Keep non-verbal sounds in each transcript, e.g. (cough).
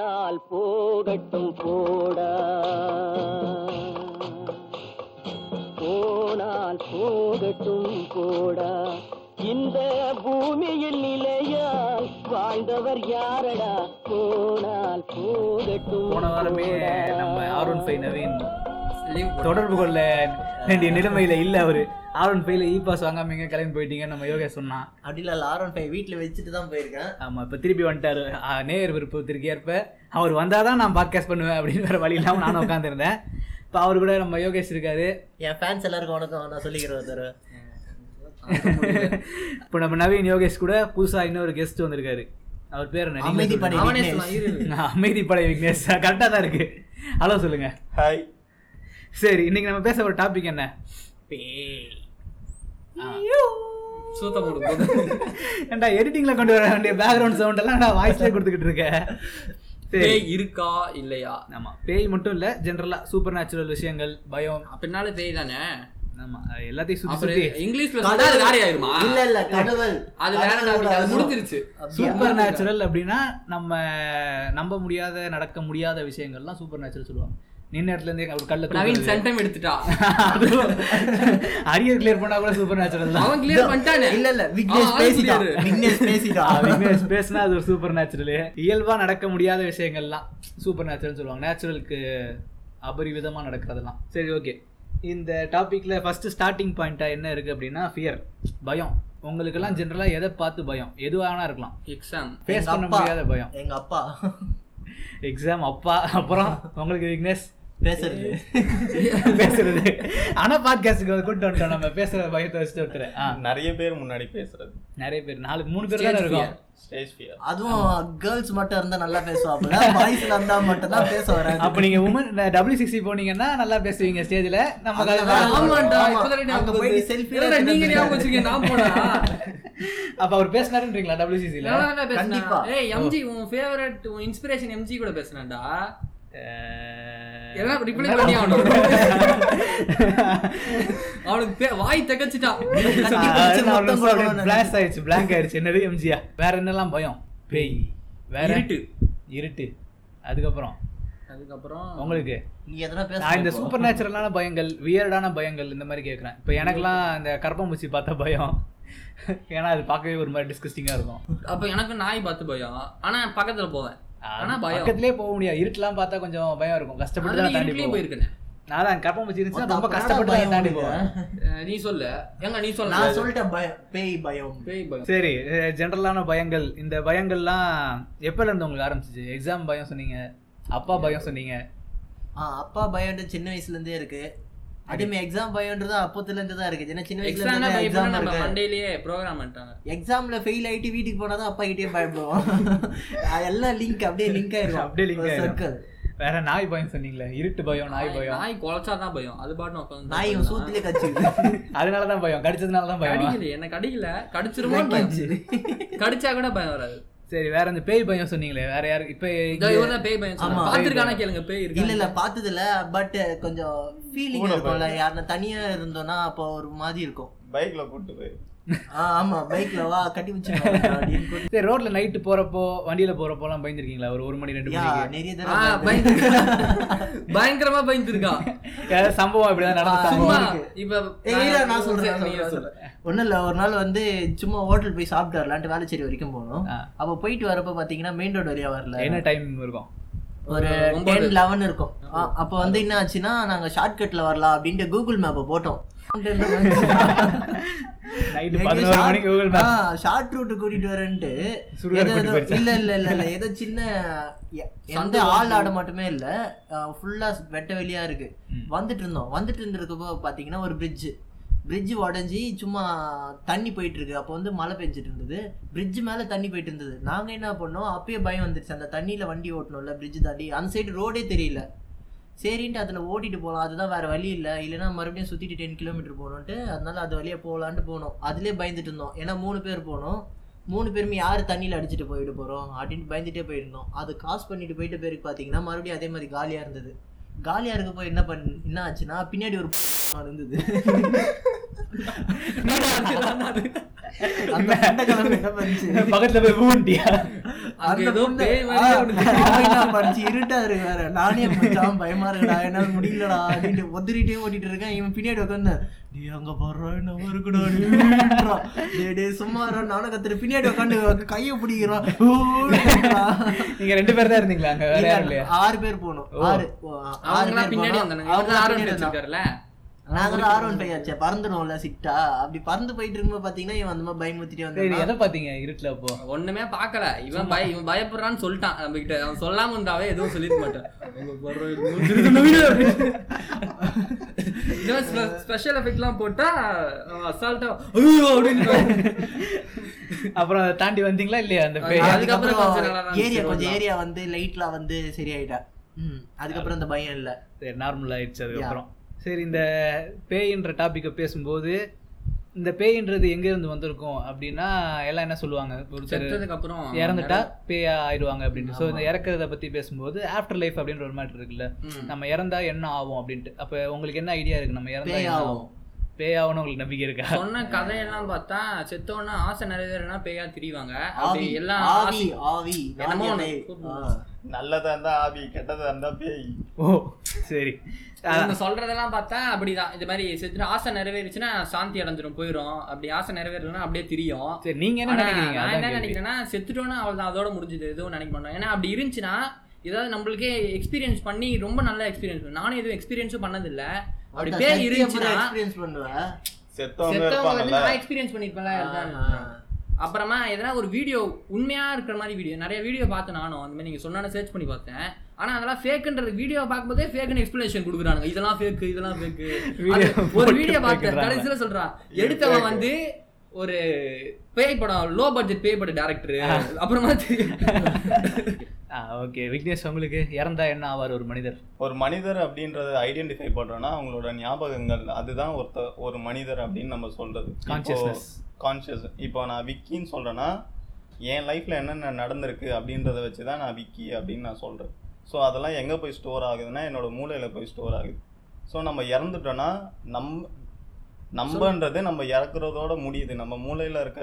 போனால் போகட்டும் போடா. போனால் போகட்டும் போடா. இந்த பூமியில் நிலையால் வாழ்ந்தவர் யாரடா? போனால் போகட்டும் போன வாரமே. நம்ம ஆரோன் ஃபை நவீன் தொடர்பு கொள்ள வேண்டிய நிலைமையில இல்ல அவரு. ஆரோன் ஃபைல இ பாஸ் வாங்காம எங்க கிளம்பி போயிட்டீங்க நம்ம யோகேஷ் சொன்னான் அப்படி இல்லை ஆர் ஒன் ஃபைவ் வீட்டில் வச்சுட்டு தான் போயிருக்கேன். ஆமா இப்ப திருப்பி வந்துட்டாரு. ஆ, நேயர் விருப்பத்திற்கு ஏற்ப அவர் வந்தாதான் நான் பாட்காஸ்ட் பண்ணுவேன் அப்படின்னு வேற வழி இல்லாம நானும் உட்காந்துருந்தேன் இப்ப அவர் கூட நம்ம யோகேஷ் இருக்காரு. என் ஃபேன்ஸ் எல்லாருக்கும் வணக்கம் நான் சொல்லிக்கிறேன் தடவை. இப்போ நம்ம நவீன் யோகேஷ் கூட புதுசா இன்னொரு கெஸ்ட் வந்திருக்காரு. அவர் பேர் என்ன? அமைதிப்படை சொல்லுங்க. அவனே விக்னேஷ். இரு. அமைதிப்படை விக்னேஷ். கரெக்டா தான் இருக்கு. ஹலோ சொல்லுங்க. ஹாய் சரி இன்னைக்கு நம்ம பேச ஒரு டாபிக் என்ன? பேய் சூத்த போடு. போடு. ஏன்டா எடிட்டிங்ல கொண்டு வர வேண்டிய பேக்ரவுண்ட் சவுண்ட் எல்லாம் நான் வாய்ஸ்லயே கொடுத்துக்கிட்டு இருக்கேன். பேய் இருக்கா இல்லையா? ஆமா. பேய் மட்டும் இல்ல ஜென்ரலா சூப்பர் நேச்சுரல் விஷயங்கள் பயம். அப்படின்னாலே பேய் தானே? ஆமா. எல்லாத்தையும் சுத்தி அப்புறம் சுத்தி. இங்கிலீஷ்ல சொன்னா அது வேற ஆயிருமா? இல்ல இல்ல கடவுள். அது வேற. முடிஞ்சிருச்சு. சூப்பர் நேச்சுரல் அப்படின்னா நம்ம நம்ப முடியாத நடக்க முடியாத விஷயங்கள்லாம் சூப்பர் நேச்சுரல் சொல்லுவாங்க. நின்ன இடத்துல இருந்தே ஒரு கல்ல நவீன். சென்டம் எடுத்துட்டா. அரியர் கிளியர் பண்ணா கூட சூப்பர் நேச்சுரல் தான். அவன் கிளியர் பண்ணிட்டானே. இல்ல இல்ல விக்னேஷ் பேசிட்டான். விக்னேஷ் பேசிட்டான் விக்னேஷ் பேசினா அது ஒரு சூப்பர் நேச்சுரல் இயல்பா நடக்க முடியாத விஷயங்கள்லாம் சூப்பர் நேச்சுரல் சொல்லுவாங்க. நேச்சுரலுக்கு அபரிவிதமா நடக்கிறதெல்லாம். சரி ஓகே இந்த டாபிக்ல ஃபர்ஸ்ட் ஸ்டார்டிங் பாயிண்டா என்ன இருக்கு அப்படின்னா ஃபியர் பயம். உங்களுக்கெல்லாம் ஜென்ரலா எதை பார்த்து பயம்? எதுவானா இருக்கலாம். எக்ஸாம் ஃபேஸ் எங்க பண்ண அப்பா. முடியாத பயம். எங்க அப்பா. எக்ஸாம் அப்பா. அப்புறம் உங்களுக்கு விக்னேஷ் பேசுறது. (laughs) பேசுறது. ஆனா பாட்காஸ்டுக்கு கூட்டு வந்துட்டோம். நம்ம பேசுற பயத்தை வச்சுட்டு விட்டுறேன் ஆ, நிறைய பேர் முன்னாடி பேசுறது. நிறைய பேர். நாலு மூணு பேர் தானே இருக்கோம். ஸ்டேஜ் ஃபியர் அதுவும் கேர்ள்ஸ் மட்டும் இருந்தா நல்லா பேசுவாப்புல. பாய்ஸ்ல இருந்தா மட்டும் தான் பேச வராது. அப்ப நீங்க உமன் டபிள்யூ சிக்ஸ்டி போனீங்கன்னா நல்லா பேசுவீங்க ஸ்டேஜ்ல நம்ம நீங்க ஞாபகம் வச்சுக்க நான் போனா? (laughs) அப்ப அவர் பேசினாருன்றீங்களா தானே பேசினேன். கண்டிப்பா. ஏய் எம்ஜி உன் ஃபேவரட் உன் இன்ஸ்பிரேஷன் எம்ஜி கூட பேசுனேன்டா. எல்லாம் ரிப்ளை பண்ணி ஆகணும். (laughs) அவனுக்கு பே- வாய் தகச்சிட்டான். பிளாஸ் ஆயிடுச்சு. பிளாங்க் ஆயிடுச்சு. என்னது எம்ஜியா வேற என்னெல்லாம் பயம்? பேய். வேற? இருட்டு. இருட்டு. அதுக்கப்புறம்? அதுக்கப்புறம் உங்களுக்கு? நீ எதனா பேச. நான் இந்த சூப்பர் நேச்சுரலான பயங்கள் வியர்டான பயங்கள் இந்த மாதிரி கேட்குறேன் இப்போ எனக்கெல்லாம் இந்த கர்ப்பம்பூச்சி பார்த்த பயம். ஏன்னா அது பார்க்கவே ஒரு மாதிரி டிஸ்கஸ்டிங்காக இருக்கும். அப்ப எனக்கு நாய் பார்த்து பயம். ஆனா பக்கத்துல போவேன். ஆனா பயம். பக்கத்துலேயே போக முடியாது. இருட்டுலாம் பார்த்தா கொஞ்சம் பயம் இருக்கும். கஷ்டப்பட்டு தான் தாண்டி போயிருக்கேன். நான் தான் கர்ப்பம்பூச்சி இருந்துச்சுன்னா மொத்தம் ரொம்ப அப்ப கஷ்டப்பட்டு பயம் தான் தாண்டி. போவேன் நீ சொல்லு. எங்க நீ சொல்ல. நான் சொல்லிட்டேன் பயம் பேய் பயம். பேய் பயம். சரி ஜென்ரலான பயங்கள். இந்த பயங்கள்லாம் எப்பல இருந்து உங்களுக்கு ஆரம்பிச்சிச்சு? எக்ஸாம் பயம் சொன்னீங்க அப்பா பயம் சொன்னீங்க. ஆ அப்பா பயம்ன்றது சின்ன வயசுல இருந்தே இருக்கு. அதேமே எக்ஸாம் பயம்ன்றது அப்பத்துல இருந்து தான் இருக்கு. ஏன்னா சின்ன வயசுல எக்ஸாம் நம்ம மண்டேலயே ப்ரோக்ராம் பண்ணிட்டாங்க. எக்ஸாம்ல ஃபெயில் ஆயிட்டு வீட்டுக்கு போனா தான் அப்பா கிட்டே பயப்படுவோம். அது (laughs) எல்லாம் லிங்க் அப்படியே லிங்க் ஆயிருக்கும் அப்படியே ஆயிரும். சர்க்கிள் வேற நாய் பயம் சொன்னீங்களே? இருட்டு பயம் நாய் பயம். நாய் குலைச்சாதான் பயம். அது பாட்டு உட்காந்து நாய் சூத்திலே கச்சு (laughs) அதனால தான் பயம். கடிச்சதுனால தான் பயம். கடிக்கல என்ன கடிக்கல. கடிச்சிருமோ கடிச்சா கூட பயம் வராது. சரி வேற இந்த பேய் பயம் சொன்னீங்களே வேற யாரு இப்ப தான் பேய் பயம் ஆமா. சொன்னான். பார்த்திருக்கானா கேளுங்க பேய் இருக்கு இல்ல இல்ல பார்த்தது இல்ல பட் கொஞ்சம் ஃபீலிங் இருக்கும்ல. யாருன்னா தனியா இருந்தோம்னா அப்போ ஒரு மாதிரி இருக்கும். பைக்ல கூட்டு போய். ஆமா பைக்ல வா கட்டி வச்சு சரி ரோட்ல நைட்டு போறப்போ வண்டியில போறப்போ எல்லாம் பயந்துருக்கீங்களா? ஒரு ஒரு மணி ரெண்டு மணிக்கு? நிறைய ஆ, தடவை பயந்து- பயங்கரமா பயந்துருக்கான். சம்பவம் இப்படிதான் நடந்த சம்பவம். இப்ப நான் சொல்றேன், ஒண்ணும் இல்ல ஒரு நாள் வந்து சும்மா ஹோட்டல் போய் சாப்பிட்டு வரலான்ட்டு வேலைச்சேரி வரைக்கும் போனோம். அப்ப போயிட்டு வரப்ப பாத்தீங்கன்னா மெயின் ரோடு வழியா வரல. என்ன டைம் இருக்கும்? ஒரு. டென் லெவன் இருக்கும். அப்ப வந்து என்ன ஆச்சுன்னா நாங்க ஷார்ட்கட்ல வரலாம் அப்படின்ட்டு கூகுள் மேப்பை போட்டோம். நைட்டு பதினோரு மணிக்கு கூகுள் மேப் ஷார்ட் ரூட் கூட்டிட்டு வரேன்ட்டு? இல்ல இல்ல இல்ல இல்ல ஏதோ சின்ன எந்த ஆள் ஆட மட்டுமே இல்ல. ஃபுல்லா வெட்ட வெளியா இருக்கு. வந்துட்டு இருந்தோம். வந்துட்டு இருந்திருக்கப்போ பாத்தீங்கன்னா ஒரு பிரிட்ஜ் பிரிட்ஜ் உடஞ்சி சும்மா தண்ணி போயிட்டு இருக்கு அப்போ வந்து மழை பெஞ்சிட்டு இருந்தது பிரிட்ஜ் மேலே தண்ணி போயிட்டு இருந்தது நாங்கள் என்ன பண்ணோம்? அப்பயே பயம் வந்துருச்சு. அந்த தண்ணியில் வண்டி ஓட்டணும்ல பிரிட்ஜ் தாண்டி. அந்த சைடு ரோடே தெரியல. சரின்ட்டு அதில் ஓட்டிட்டு போகலாம் அதுதான் வேறு வழி இல்லை. இல்லைன்னா மறுபடியும் சுற்றிட்டு டென் கிலோமீட்டர் போகணுன்ட்டு அதனால அது வழியாக போகலான்ட்டு போனோம். அதுலேயே பயந்துட்டு இருந்தோம். ஏன்னா மூணு பேர் போனோம். மூணு பேருமே யார் தண்ணியில் அடிச்சுட்டு போயிட்டு போகிறோம் அப்படின்னு பயந்துட்டே போயிருந்தோம். அது காசு பண்ணிட்டு போயிட்டு பேருக்கு பார்த்தீங்கன்னா மறுபடியும் அதே மாதிரி காலியாக இருந்தது. காலியாக இருக்க போய் என்ன பண் என்ன ஆச்சுன்னா பின்னாடி ஒரு (laughs) இருந்தது. பக்கத்துல போய் பூண்டியா இருட்டா இருக்கு வேற நானே மச்சான் பயமா இருக்குடா என்னால முடியலடா அப்படின்ட்டு ஒத்திரிட்டே ஓட்டிட்டு இருக்கேன் இவன் பின்னாடி உட்காந்து நீ அங்க போடுறா என்ன இருக்குடா டேய் சும்மா நானும் கத்துட்டு பின்னாடி உட்காந்து கையை பிடிக்கிறான். நீங்க ரெண்டு பேர் தான் இருந்தீங்களா அங்க வேற ஆறு பேர் போனோம் ஆறு ஆறு பின்னாடி போனோம். வந்தானுங்க அவங்க இவங்க ஆர்வம் பின்னாடி வந்தாங்க. வச்சிருக்காருல்ல நாங்க தான் ஆர் ஒன் ஃபைவ் ஆச்சே பறந்துடும்ல சிக்டா அப்படி பறந்து போயிட்டு இருக்கும்போது பாத்தீங்கன்னா இவன் அந்த மாதிரி பயமுத்திட்டே சரி வந்தான் எதை பாத்தீங்க இருட்டுல அப்போ? ஒண்ணுமே பார்க்கல இவன் பய இவன் பயப்படுறான்னு சொல்லிட்டான். நம்ம கிட்ட அவன் சொல்லாம இருந்தாவே எதுவும் சொல்லிருக்க மாட்டான். ஸ்பெஷல் எஃபெக்ட்லாம் போட்டா அசால்ட்டா ஐயோ அப்படின்னு அப்புறம் அதை தாண்டி வந்தீங்களா இல்லையா அந்த அதுக்கப்புறம் ஏரியா கொஞ்சம் ஏரியா வந்து லைட்ல வந்து சரியாயிட்டா. ம் அதுக்கப்புறம் அந்த பயம் இல்ல. சரி நார்மல் ஆயிடுச்சு அதுக்கப்புறம். சரி இந்த பேயின்ற டாபிக்கை பேசும்போது இந்த பேயின்றது எங்க இருந்து வந்திருக்கும் அப்படின்னா எல்லாம் என்ன சொல்லுவாங்க? ஒருத்தர் செத்ததுக்கு அப்புறம் இறந்துட்டா பேயா ஆயிடுவாங்க அப்படின்ட்டு ஸோ இந்த இறக்குறத பத்தி பேசும்போது ஆஃப்டர் லைஃப் அப்படின்ற ஒரு மேட்டர் இருக்குல்ல. நம்ம இறந்தா என்ன ஆகும் அப்படின்ட்டு. அப்ப உங்களுக்கு என்ன ஐடியா இருக்கு? நம்ம இறந்தா என்ன ஆகும். ஆகும்? பேய் ஆகும்னு உங்களுக்கு நம்பிக்கை இருக்கா? சொன்ன கதையெல்லாம் பார்த்தா செத்தவன ஆசை நிறைவேறினா பேயா திரிவாங்க. அப்படி எல்லாம் ஆவி ஆவி. நல்லதா இருந்தா ஆவி கெட்டதா இருந்தா பேய். ஓ சரி. இவங்க சொல்றதெல்லாம் பார்த்தா அப்படிதான். இந்த மாதிரி செத்துட்டு ஆசை நிறைவேறுச்சுன்னா சாந்தி அடைஞ்சிரும் போயிடும் அப்படி ஆசை நிறைவேறலன்னா அப்படியே திரியும். சரி நீங்க என்ன நினைக்கிறீங்க? நான் என்ன. நினைக்கிறேன்னா செத்துட்டோன்னா அவ்வளவுதான். அதோட முடிஞ்சது. எதுவும் நினைக்க மாட்டோம். ஏன்னா அப்படி இருந்துச்சுன்னா ஏதாவது நம்மளுக்கே எக்ஸ்பீரியன்ஸ் பண்ணி ரொம்ப நல்ல எக்ஸ்பீரியன்ஸ் நானும் எதுவும் எக்ஸ்பீரியன்ஸும் பண்ணதில்ல. அப்படி இருந்துச்சுன்னா பூரா experience பண்ணுவ. செத்தவங்க நான் எக்ஸ்பீரியன்ஸ். ஆ. அப்புறமா எதனா ஒரு வீடியோ உண்மையா இருக்கிற மாதிரி வீடியோ நிறைய வீடியோ பார்த்தேன் நானும். அந்த மாதிரி நீங்க சொன்னா சர்ச் பண்ணி பார்த்தேன். ஆனா அதெல்லாம் ஃபேக்குன்றது வீடியோ பார்க்கும்போதே ஃபேக்குன்னு எக்ஸ்பிளனேஷன் கொடுக்குறானுங்க. இதெல்லாம் ஃபேக்கு இதெல்லாம் ஃபேக்கு ஒரு வீடியோ பார்த்தேன். கடைசியில சொல்றான் எடுத்தவன் வந்து ஒரு பேய் படம் லோ பட்ஜெட் பேய் படம் டேரக்டர் அப்புறமா ஓகே விக்னேஷ் உங்களுக்கு இறந்தா என்ன ஆவார் ஒரு மனிதர்? ஒரு மனிதர் அப்படின்றத ஐடென்டிஃபை பண்றோம்னா அவங்களோட ஞாபகங்கள் அதுதான் ஒருத்த ஒரு மனிதர் அப்படின்னு நம்ம சொல்றது. Consciousness. கான்சியஸ் இப்போ நான் விக்கின்னு சொல்றேன்னா என் லைஃப்ல என்னென்ன நடந்திருக்கு அப்படின்றத வச்சு தான் நான் விக்கி அப்படின்னு நான் சொல்றேன். ஸோ அதெல்லாம் எங்க போய் ஸ்டோர் ஆகுதுன்னா என்னோட மூளையில போய் ஸ்டோர் ஆகுது. ஸோ நம்ம இறந்துட்டோன்னா நம் நம்பன்றது நம்ம இறக்குறதோட முடியுது. நம்ம மூளையில இருக்க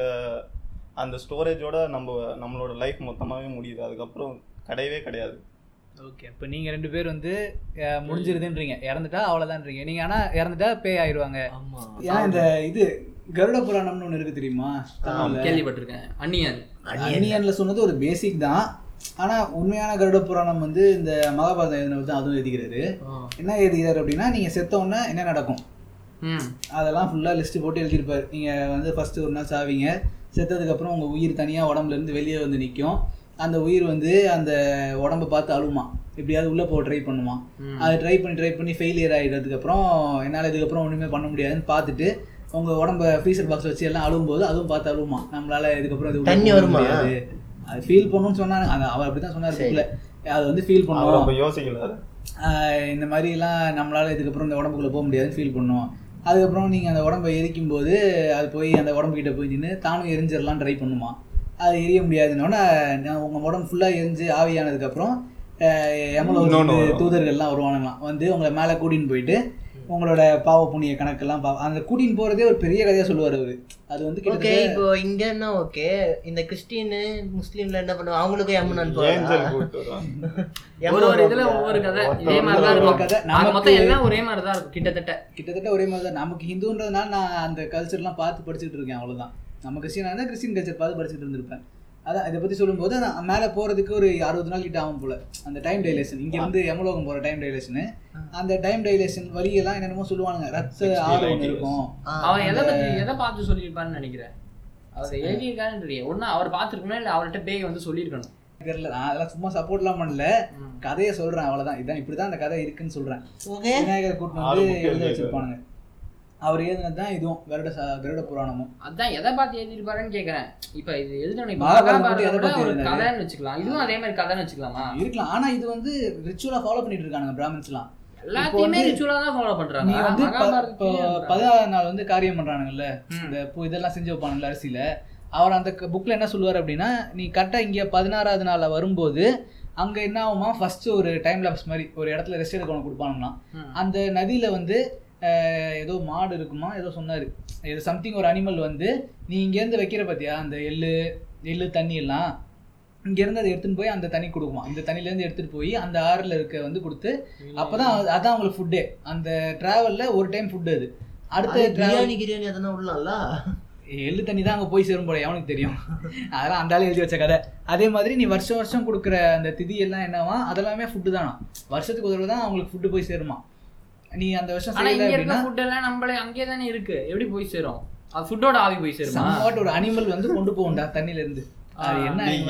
அந்த ஸ்டோரேஜோட நம்ம நம்மளோட லைஃப் மொத்தமாவே முடியுது. அதுக்கப்புறம் கிடையவே கிடையாது. ஓகே இப்போ நீங்க ரெண்டு பேர் வந்து முடிஞ்சிருதுன்றீங்க. இறந்துட்டா அவ்வளோதான்றீங்க நீங்க ஆனா இறந்துட்டா பேய் ஆயிடுவாங்க ஆமா. ஏன் இந்த இது கருட புராணம்னு ஒன்று இருக்கு தெரியுமா? கேள்விப்பட்டிருக்கேன். அன்னியன் அந்நியன்ல சொன்னது ஒரு பேசிக் தான். ஆனா உண்மையான கருட புராணம் வந்து இந்த மகாபாரதம் எழுதினவர் தான் அதுவும் எழுதிக்கிறாரு. என்ன எழுதிக்கிறாரு அப்படின்னா நீங்க செத்த உடனே என்ன நடக்கும்? அதெல்லாம் ஃபுல்லாக லிஸ்ட் போட்டு எழுதியிருப்பார். நீங்கள் வந்து ஃபஸ்ட்டு ஒரு நாள் சாவீங்க. செத்ததுக்கப்புறம் உங்கள் உயிர் தனியாக உடம்புலேருந்து வெளியே வந்து நிற்கும் அந்த உயிர் வந்து அந்த உடம்பை பார்த்து அழுமா. எப்படியாவது உள்ளே போக ட்ரை பண்ணுமா. ம். அதை ட்ரை பண்ணி ட்ரை பண்ணி ஃபெயிலியர் ஆகிடுறதுக்கப்புறம் என்னால் இதுக்கப்புறம் ஒன்றுமே பண்ண முடியாதுன்னு பார்த்துட்டு உங்கள் உடம்ப ஃப்ரீசர் பாக்ஸ் வச்சு எல்லாம் அழும்போது அதுவும் பார்த்து அழுமா நம்மளால இதுக்கப்புறம் இது தண்ணி வருமா? முடியாது. அது ஃபீல் பண்ணணும்னு சொன்னாங்க. அந்த அவர் அப்படி தான் சொன்னார். அது வந்து ஃபீல் பண்ணுவோம் யோசிக்கல இந்த மாதிரிலாம் நம்மளால இதுக்கப்புறம் இந்த உடம்புக்குள்ள போக முடியாதுன்னு ஃபீல் பண்ணோம். அதுக்கப்புறம் நீங்கள் அந்த உடம்பை எரிக்கும் போது அது போய் அந்த உடம்புக்கிட்ட போய் நின்று தானும் எரிஞ்சிடலாம் ட்ரை பண்ணுமா? அது எரிய முடியாதுன்னொன்னே நான் உங்கள் உடம்பு ஃபுல்லாக எரிஞ்சு ஆவியானதுக்கப்புறம் எமலோ. தூதர்கள்லாம் வருவானுங்களாம். வந்து உங்களை மேலே கூட்டின்னு போயிட்டு உங்களோட பாவ புண்ணிய கணக்கெல்லாம் பா அந்த கூட்டின்னு போகிறதே ஒரு பெரிய கதையாக சொல்லுவார் அவர். அது வந்து ஓகே இப்போ இங்க என்ன ஓகே? இந்த கிறிஸ்டின் முஸ்லீம்ல என்ன பண்ணுவாங்க? ஏஞ்சல் கூட்டு வருவாங்க. (laughs) ஒரு ஒரு இதுல ஒவ்வொரு கதை. இதே மாதிரி தான் இருக்கும். கதை. நமக்கு- மொத்தம் எல்லாம் ஒரே மாதிரி தான் இருக்கும் கிட்டத்தட்ட. கிட்டத்தட்ட ஒரே மாதிரி தான் நமக்கு ஹிந்துன்றதுனால நான் அந்த கல்ச்சர்லாம் பார்த்து படிச்சுட்டு இருக்கேன் அவ்வளவுதான். நம்ம கிறிஸ்டியனாக இருந்தால் கிறிஸ்டின் கல்ச்சர் பார்த்து படிச்சுட்டு இருந்திருப்பேன். அதான் இதை பற்றி சொல்லும்போது நான் மேலே போகிறதுக்கு ஒரு அறுபது நாள் கிட்ட ஆகும் போல. அந்த டைம் டைலேஷன் இங்கேருந்து யமலோகம் போகிற டைம் டைலேஷனு அந்த டைம் டைலேஷன் வழியெல்லாம் என்னென்னமோ சொல்லுவானுங்க. ரத்த ஒன்று இருக்கும். அவன் எதை பத்தி எதை பார்த்து சொல்லியிருப்பான்னு நினைக்கிறேன்? அவர் எழுதியிருக்கான்னு தெரியும் ஒண்ணு அவர் பார்த்துருக்கணும்? இல்ல அவர்கிட்ட பேய் வந்து சொல்லியிருக்கணும்? தெரியல. நான் அதெல்லாம் சும்மா சப்போர்ட்லாம் பண்ணல. கதையை சொல்கிறேன் அவ்வளோதான் இதான் இப்படி தான் அந்த கதை இருக்குன்னு சொல்கிறேன் விநாயகர் ஆறு வந்து எழுதி வச்சிருப்பானுங்க. அவர் எழுதினது தான் இதுவும் கருட கருட புராணமும். அதான் எதை பார்த்து எழுதியிருப்பாருன்னு கேக்குறேன். இப்ப இது எழுதினாரு? கதைன்னு வச்சுக்கலாம். இதுவும் அதே மாதிரி கதைன்னு வச்சுக்கலாமா? இருக்கலாம். ஆனா இது வந்து ரிச்சுவலா ஃபாலோ பண்ணிட்டு இருக்கானுங்க பிராமின்ஸ்லாம். எல்லாத்தையுமே வந்து ரிச்சுவலா தான் ஃபாலோ நீ பண்றாங்க வந்து இப்போ பதினாறு நாள் வந்து காரியம் பண்றானுங்கல்ல. இந்த பூ இதெல்லாம் செஞ்சு வைப்பானுங்கல்ல அரிசியில. அவர் அந்த புக்ல என்ன சொல்லுவார் அப்படின்னா நீ கரெக்டா இங்க பதினாறாவது நாள்ல வரும்போது அங்க என்ன ஆகுமா ஃபர்ஸ்ட் ஒரு டைம் லாப்ஸ் மாதிரி ஒரு இடத்துல ரெஸ்ட் எடுக்க கொடுப்பானுங்களாம். அந்த நதியில வந்து ஏதோ மாடு இருக்குமா? ஏதோ சொன்னாரு. ஏதோ சம்திங் ஒரு அனிமல் வந்து நீ இங்கேருந்து வைக்கிற பார்த்தியா அந்த எள்ளு எள்ளு தண்ணி எல்லாம் இங்கேருந்து அதை எடுத்துன்னு போய் அந்த தண்ணி கொடுக்குமா? இந்த தண்ணிலேருந்து எடுத்துகிட்டு போய் அந்த ஆறில் இருக்க வந்து கொடுத்து அப்பதான் அது- அதான் அவங்களுக்கு ஃபுட்டே அந்த டிராவலில் ஒரு டைம் ஃபுட் அது. அடுத்த பிரியாணி கிரியாணி அதெல்லாம் விடலாம்ல? எள்ளு தண்ணி தான் அங்கே போய் சேரும் போல எவனுக்கு தெரியும்? அதெல்லாம் அந்த எழுதி வச்ச கதை. அதே மாதிரி நீ வருஷம் வருஷம் கொடுக்குற அந்த திதி எல்லாம் என்னவா? அதெல்லாமே ஃபுட்டு தானா? வருஷத்துக்கு ஒரு தான் அவங்களுக்கு ஃபுட்டு போய் சேருமா? நீ அந்த வருஷம் ஆனா செய்யல இங்க இருக்க அப்படின்னா ஃபுட் எல்லாம் நம்மளே அங்கேயே தானே இருக்கு. எப்படி போய் சேரும்? அது ஃபுட்டோட ஆவி போய் சேருமா? somewhat ஒரு அனிமல் வந்து கொண்டு போகும்டா தண்ணில இருந்து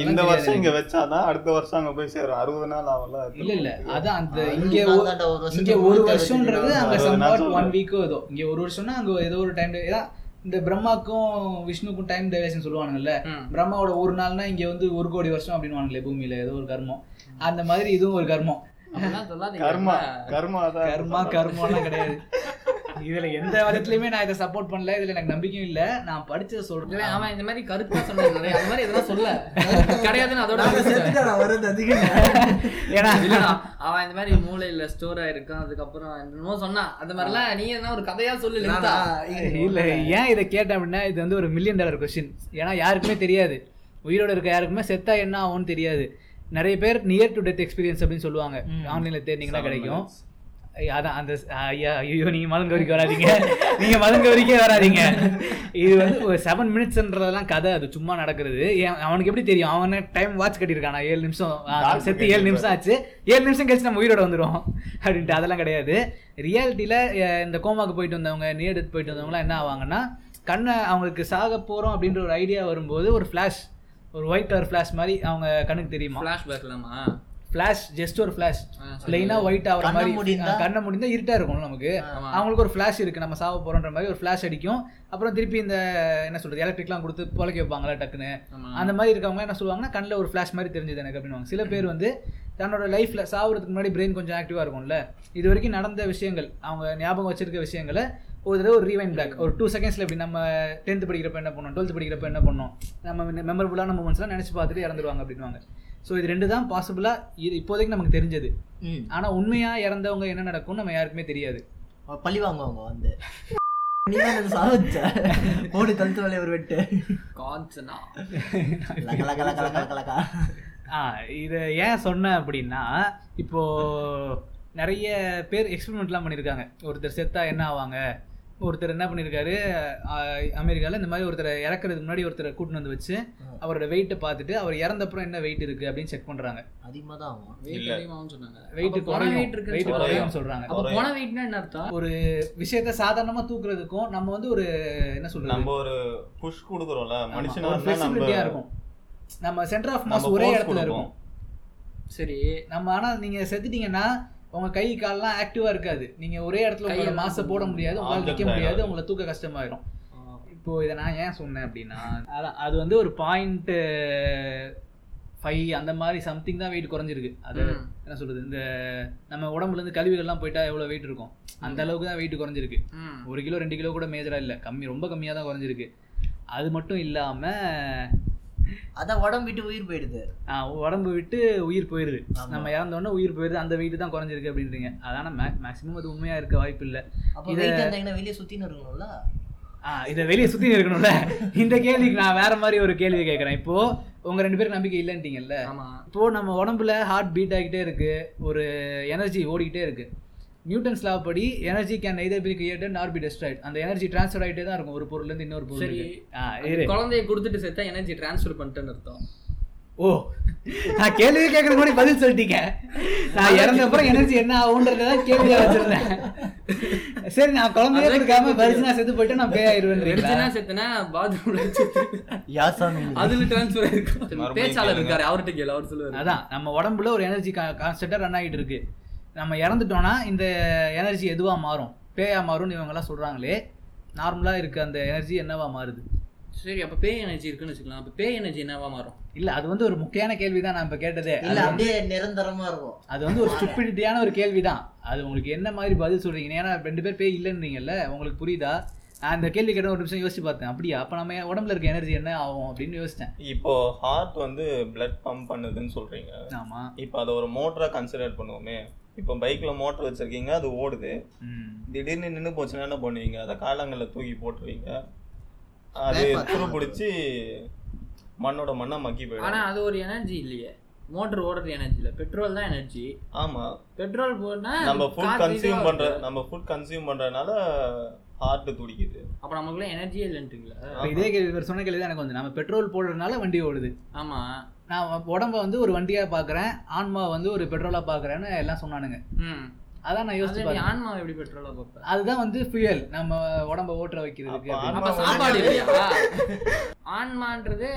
இந்த வருஷம் இங்க வச்சாதான் அடுத்த வருஷம் அங்க போய் சேரும். அறுபது நாள் ஆகல. இல்ல இல்ல. அதான் அந்த இங்க இங்க ஒரு வருஷம்ன்றது. அங்க சம்வாட் ஒன். வீக்கோ ஏதோ. இங்க ஒரு வருஷம்னா அங்க ஏதோ ஒரு டைம் ஏதான் இந்த பிரம்மாக்கும் விஷ்ணுக்கும் டைம் டைவேஷன் சொல்லுவானுங்கல்ல. பிரம்மாவோட ஒரு நாள்னா இங்க வந்து ஒரு கோடி வருஷம் அப்படின்னு பூமியில. ஏதோ ஒரு கர்மம். அந்த மாதிரி இதுவும் ஒரு கர்மம். கர்மா கர்மா தான் கர்மா கர்மம்லாம் (laughs) கிடையாது. இதுல எந்த விதத்துலயுமே நான் இதை சப்போர்ட் பண்ணல. இதுல எனக்கு நம்பிக்கையும் இல்ல. நான் படிச்சதை சொல்றேன். அவன் இந்த மாதிரி கருத்தா சொன்னது அந்த மாதிரி எதெல்லாம் சொல்ல. கிடையாதுன்னு அதோட ஏன்னா அவன் இந்த மாதிரி மூளையில ஸ்டோர் ஆயிருக்கான். அதுக்கப்புறம் என்னமோ சொன்னான் அந்த மாதிரிலாம் நீ என்ன ஒரு கதையா சொல்லு. இல்ல ஏன் இதை கேட்டேன் அப்படின்னா இது வந்து ஒரு மில்லியன் டாலர் கொஸ்டின் ஏன்னா யாருக்குமே தெரியாது. உயிரோட இருக்க யாருக்குமே செத்தா என்ன ஆகும்னு தெரியாது. நிறைய பேர் நியர் டு டெத் எக்ஸ்பீரியன்ஸ் அப்படின்னு சொல்லுவாங்க. ஆன்லைன்ல தேடினீங்கன்னா கிடைக்கும். அதான் அந்த ஐயா ஐயோ நீங்க மதங்க வரைக்கும் வராதீங்க. நீங்க மதங்க வரைக்கும் வராதீங்க. இது வந்து ஒரு செவன் மினிட்ஸ்ன்றதெல்லாம் கதை. அது சும்மா நடக்கிறது. ஏன் அவனுக்கு எப்படி தெரியும்? அவன் டைம் வாட்ச் கட்டியிருக்கானா? ஏழு நிமிஷம் செத்து ஏழு நிமிஷம் ஆச்சு. ஏழு நிமிஷம் கழிச்சு நம்ம உயிரோட வந்துடும் அப்படின்ட்டு அதெல்லாம் கிடையாது. ரியாலிட்டியில் இந்த கோமாக்கு போயிட்டு வந்தவங்க நியர் டெத் போயிட்டு வந்தவங்கலாம் என்ன ஆவாங்கன்னா கண்ணை அவங்களுக்கு சாக போகிறோம் அப்படின்ற ஒரு ஐடியா வரும்போது ஒரு ஃப்ளாஷ் ஒரு ஒயிட் கலர் ஃப்ளாஷ் மாதிரி அவங்க கண்ணுக்கு தெரியுமா flashback இல்லாமா? ஃப்ளாஷ் ஜஸ்ட் ஒரு ஃப்ளாஷ். பிளைனாக ஒயிட் ஆகிற கண்ணை மாதிரி கண்ணை முடிந்தா இருட்டா இருக்கும் நமக்கு. அவங்களுக்கு ஒரு ஃப்ளாஷ் இருக்கு நம்ம சாவ போறோன்ற மாதிரி ஒரு ஃப்ளாஷ் அடிக்கும் அப்புறம் திருப்பி இந்த என்ன சொல்றது எலக்ட்ரிக்லாம் கொடுத்து புழைக்க வைப்பாங்களா டக்குன்னு. அந்த மாதிரி இருக்கவங்க என்ன சொல்லுவாங்கன்னா கண்ணில் ஒரு ஃப்ளாஷ் மாதிரி தெரிஞ்சது எனக்கு அப்படின்னுவாங்க சில பேர் வந்து தன்னோட லைஃப்ல சாவுறதுக்கு முன்னாடி பிரெயின் கொஞ்சம் ஆக்டிவா இருக்கும்ல இது வரைக்கும் நடந்த விஷயங்கள் அவங்க ஞாபகம் வச்சிருக்க விஷயங்களை ஒரு தடவை ஒரு ரீவைன் பேக் ஒரு டூ செகண்ட்ஸ்ல இப்படி நம்ம டென்த் படிக்கிறப்ப என்ன பண்ணோம்? டுவெல்த் படிக்கிறப்ப என்ன பண்ணோம்? நம்ம மெமரபுளான மூமெண்ட்ஸ்லாம் நினைச்சு பார்த்துட்டு இறந்துருவாங்க அப்படின்வாங்க ஸோ இது ரெண்டு தான் பாசிபிளா இது இப்போதைக்கு நமக்கு தெரிஞ்சது. ம். ஆனா உண்மையா இறந்தவங்க என்ன நடக்கும் நம்ம யாருக்குமே தெரியாது. பழி வாங்குவாங்க வந்து போடு கழுத்து வேலையை ஒரு வெட்டு. லக ஆ இதை ஏன் சொன்னேன் அப்படின்னா இப்போ நிறைய பேர் எக்ஸ்பெரிமெண்ட்லாம் பண்ணியிருக்காங்க ஒருத்தர் செத்தா என்ன ஆவாங்க? ஒருத்தர் என்ன பண்ணியிருக்காரு அமெரிக்காவில் இந்த மாதிரி ஒருத்தரை இறக்குறதுக்கு முன்னாடி ஒருத்தரை கூட்டின்னு வந்து வச்சு அவரோட வெயிட்டை பார்த்துட்டு அவர் இறந்தப்புறம் என்ன வெயிட் இருக்கு அப்படின்னு செக் பண்றாங்க. அதிகமா தான் ஆகும் weight இல்ல. அதிகமாகும்னு சொன்னாங்க. வெயிட் குறையும். வெயிட் சொல்றாங்க. குறையும் சொல்றாங்க. அப்ப போன weightனா என்ன அர்த்தம்? ஒரு விஷயத்த சாதாரணமா தூக்குறதுக்கும் நம்ம வந்து ஒரு என்ன சொல்றது? நம்ம ஒரு புஷ் கொடுக்குறோம்ல. மனுஷனா ஒரு இருக்கும். நம்ம சென்டர் ஆஃப் மாஸ் ஒரே இடத்துல. இருக்கும். சரி. நம்ம ஆனா நீங்க செத்துட்டீங்கன்னா உங்க கை கால்லாம் ஆக்டிவா இருக்காது நீங்க ஒரே இடத்துல உங்களோட மாச போட முடியாது உங்களால நிக்க முடியாது. உங்களை தூக்க கஷ்டமாயிரும். இப்போ இதை நான் ஏன் சொன்னேன் அப்படின்னா அதான் அது வந்து ஒரு பாயிண்ட் ஃபைவ் அந்த மாதிரி சம்திங் தான் வெயிட் குறைஞ்சிருக்கு அது. என்ன சொல்றது இந்த நம்ம உடம்புல இருந்து கழிவுகள்லாம் போயிட்டா எவ்வளவு வெயிட் இருக்கும் அந்த அளவுக்கு தான் வெயிட் குறைஞ்சிருக்கு. ஒரு கிலோ ரெண்டு கிலோ கூட மேஜரா இல்ல கம்மி ரொம்ப கம்மியா தான் குறைஞ்சிருக்கு அது மட்டும் இல்லாம அதான் உடம்பு விட்டு உயிர் போயிடுது. உடம்பு விட்டு உயிர் போயிருது. ஆமா. நம்ம இறந்தோடனே உயிர் போயிருது. அந்த வெயிட் தான் குறைஞ்சிருக்கு அப்படின்றீங்க. அதான மேக்ஸிமம் அது உண்மையா இருக்க வாய்ப்பு இல்ல. இத- வெளியே சுத்தின்னு இருக்கணும்ல? இதை வெளியே சுத்தி இருக்கணும்ல. இந்த கேள்விக்கு நான் வேற மாதிரி ஒரு கேள்வி கேட்கறேன் இப்போ உங்க ரெண்டு பேருக்கு நம்பிக்கை இல்லைன்ட்டீங்கல்ல? இப்போ நம்ம உடம்புல ஹார்ட் பீட் ஆகிட்டே இருக்கு. ஒரு எனர்ஜி ஓடிக்கிட்டே இருக்கு. நியூட்டன்ஸ் லா படி energy can either be created nor be destroyed. அந்த எனர்ஜி ட்ரான்ஸ்ஃபர் ஆகிட்டே தான் இருக்கும். ஒரு பொருள்ல இருந்து இன்னொரு இரு. குழந்தைய கொடுத்துட்டு செத்தா எனர்ஜி டிரான்ஸ்ஃபர் பண்ணிட்டேன்னு அர்த்தம். ஓ நான் கேள்வி கேட்கறது முன்னாடி பதில் சொல்லிட்டீங்க. நான் இறந்த அப்புறம் எனர்ஜி என்ன ஆகுன்றத கேள்வியா வச்சிருந்தேன். சரி நான் குழந்தையே கொடுக்காம. பரிசுனா செத்து போயிட்டு நான் பேய் ஆயிருவேன் வெடிச்சுனா செத்தனா பாத்ரூம்ல யா சாமி? அதுல டிரான்ஸ்ஃபர் ஆயிருக்கும். மறுபடியும் பேச்சாளர். இருக்காரு அவர்கிட்ட கேளு அவர் சொல்லுவாரு. அதான் நம்ம உடம்புல ஒரு எனர்ஜி கான்ஸ்டன்டா ரன் ஆகிட்டு இருக்கு. நம்ம இறந்துட்டோம்னா இந்த எனர்ஜி எதுவா மாறும்? பேயா மாறும்னு இவங்க எல்லாம் சொல்றாங்களே நார்மலா இருக்க அந்த எனர்ஜி என்னவா மாறுது? சரி அப்ப பேய் எனர்ஜி இருக்குன்னு வச்சுக்கலாம். அப்ப பேய் எனர்ஜி என்னவா மாறும்? இல்ல அது வந்து ஒரு முக்கியமான கேள்வி தான் நான் இப்ப கேட்டதே. இல்ல அப்படியே நிரந்தரமா இருக்கும். அது வந்து ஒரு ஸ்டூபிடிட்டியான ஒரு கேள்வி தான் அது உங்களுக்கு என்ன மாதிரி பதில் சொல்றீங்க? ஏன்னா ரெண்டு பேர் பேய் இல்லைன்றீங்கல்ல உங்களுக்கு புரியுதா? நான் அந்த கேள்வி கேட்ட ஒரு நிமிஷம் யோசிச்சு பார்த்தேன். அப்படியா? அப்ப நம்ம உடம்புல இருக்க எனர்ஜி என்ன ஆகும் அப்படின்னு யோசிச்சேன். இப்போ ஹார்ட் வந்து பிளட் பம்ப் பண்ணுதுன்னு சொல்றீங்க. ஆமா. இப்போ அதை ஒரு மோட்டரா கன்சிடர் பண்ணுவோமே. இப்போ பைக்ல மோட்டர் வச்சிருக்கீங்க அது ஓடுது. ம். திடீர்னு நின்று போச்சுன்னா என்ன பண்ணுவீங்க? அதை காலங்களில் தூக்கி போட்டுருவீங்க. அது. துரு பிடிச்சி மண்ணோட மண்ணா மக்கி ஆனா போயிடும் அது ஒரு எனர்ஜி இல்லையே. மோட்டர் ஓடுறது எனர்ஜி இல்ல. பெட்ரோல் தான் எனர்ஜி ஆமா. பெட்ரோல் போனா நம்ம ஃபுட் கன்சியூம் இருக்கு. நம்ம ஃபுட் கன்சியூம் பண்றதுனால ஹார்ட் துடிக்குது. அப்ப நமக்குள்ள எனர்ஜியே இல்லைன்றீங்களா இப்ப இதே கேள்வி இவர் சொன்ன கேள்வி தான் எனக்கு வந்து. நம்ம பெட்ரோல் போடுறதுனால வண்டி ஓடுது. ஆமா. நான் உடம்ப வந்து ஒரு வண்டியா பாக்குறேன் ஆன்மா வந்து ஒரு பெட்ரோலா பாக்குறேன்னு எல்லாம் சொன்னானுங்க. ம். அதான் நான் யோசிச்சு ஆன்மா எப்படி பெட்ரோலா பார்ப்ப அதுதான் வந்து ஃபியூயல் நம்ம உடம்ப ஓட்டுற வைக்கிறதுக்கு சாப்பாடு ஆன்மான்றது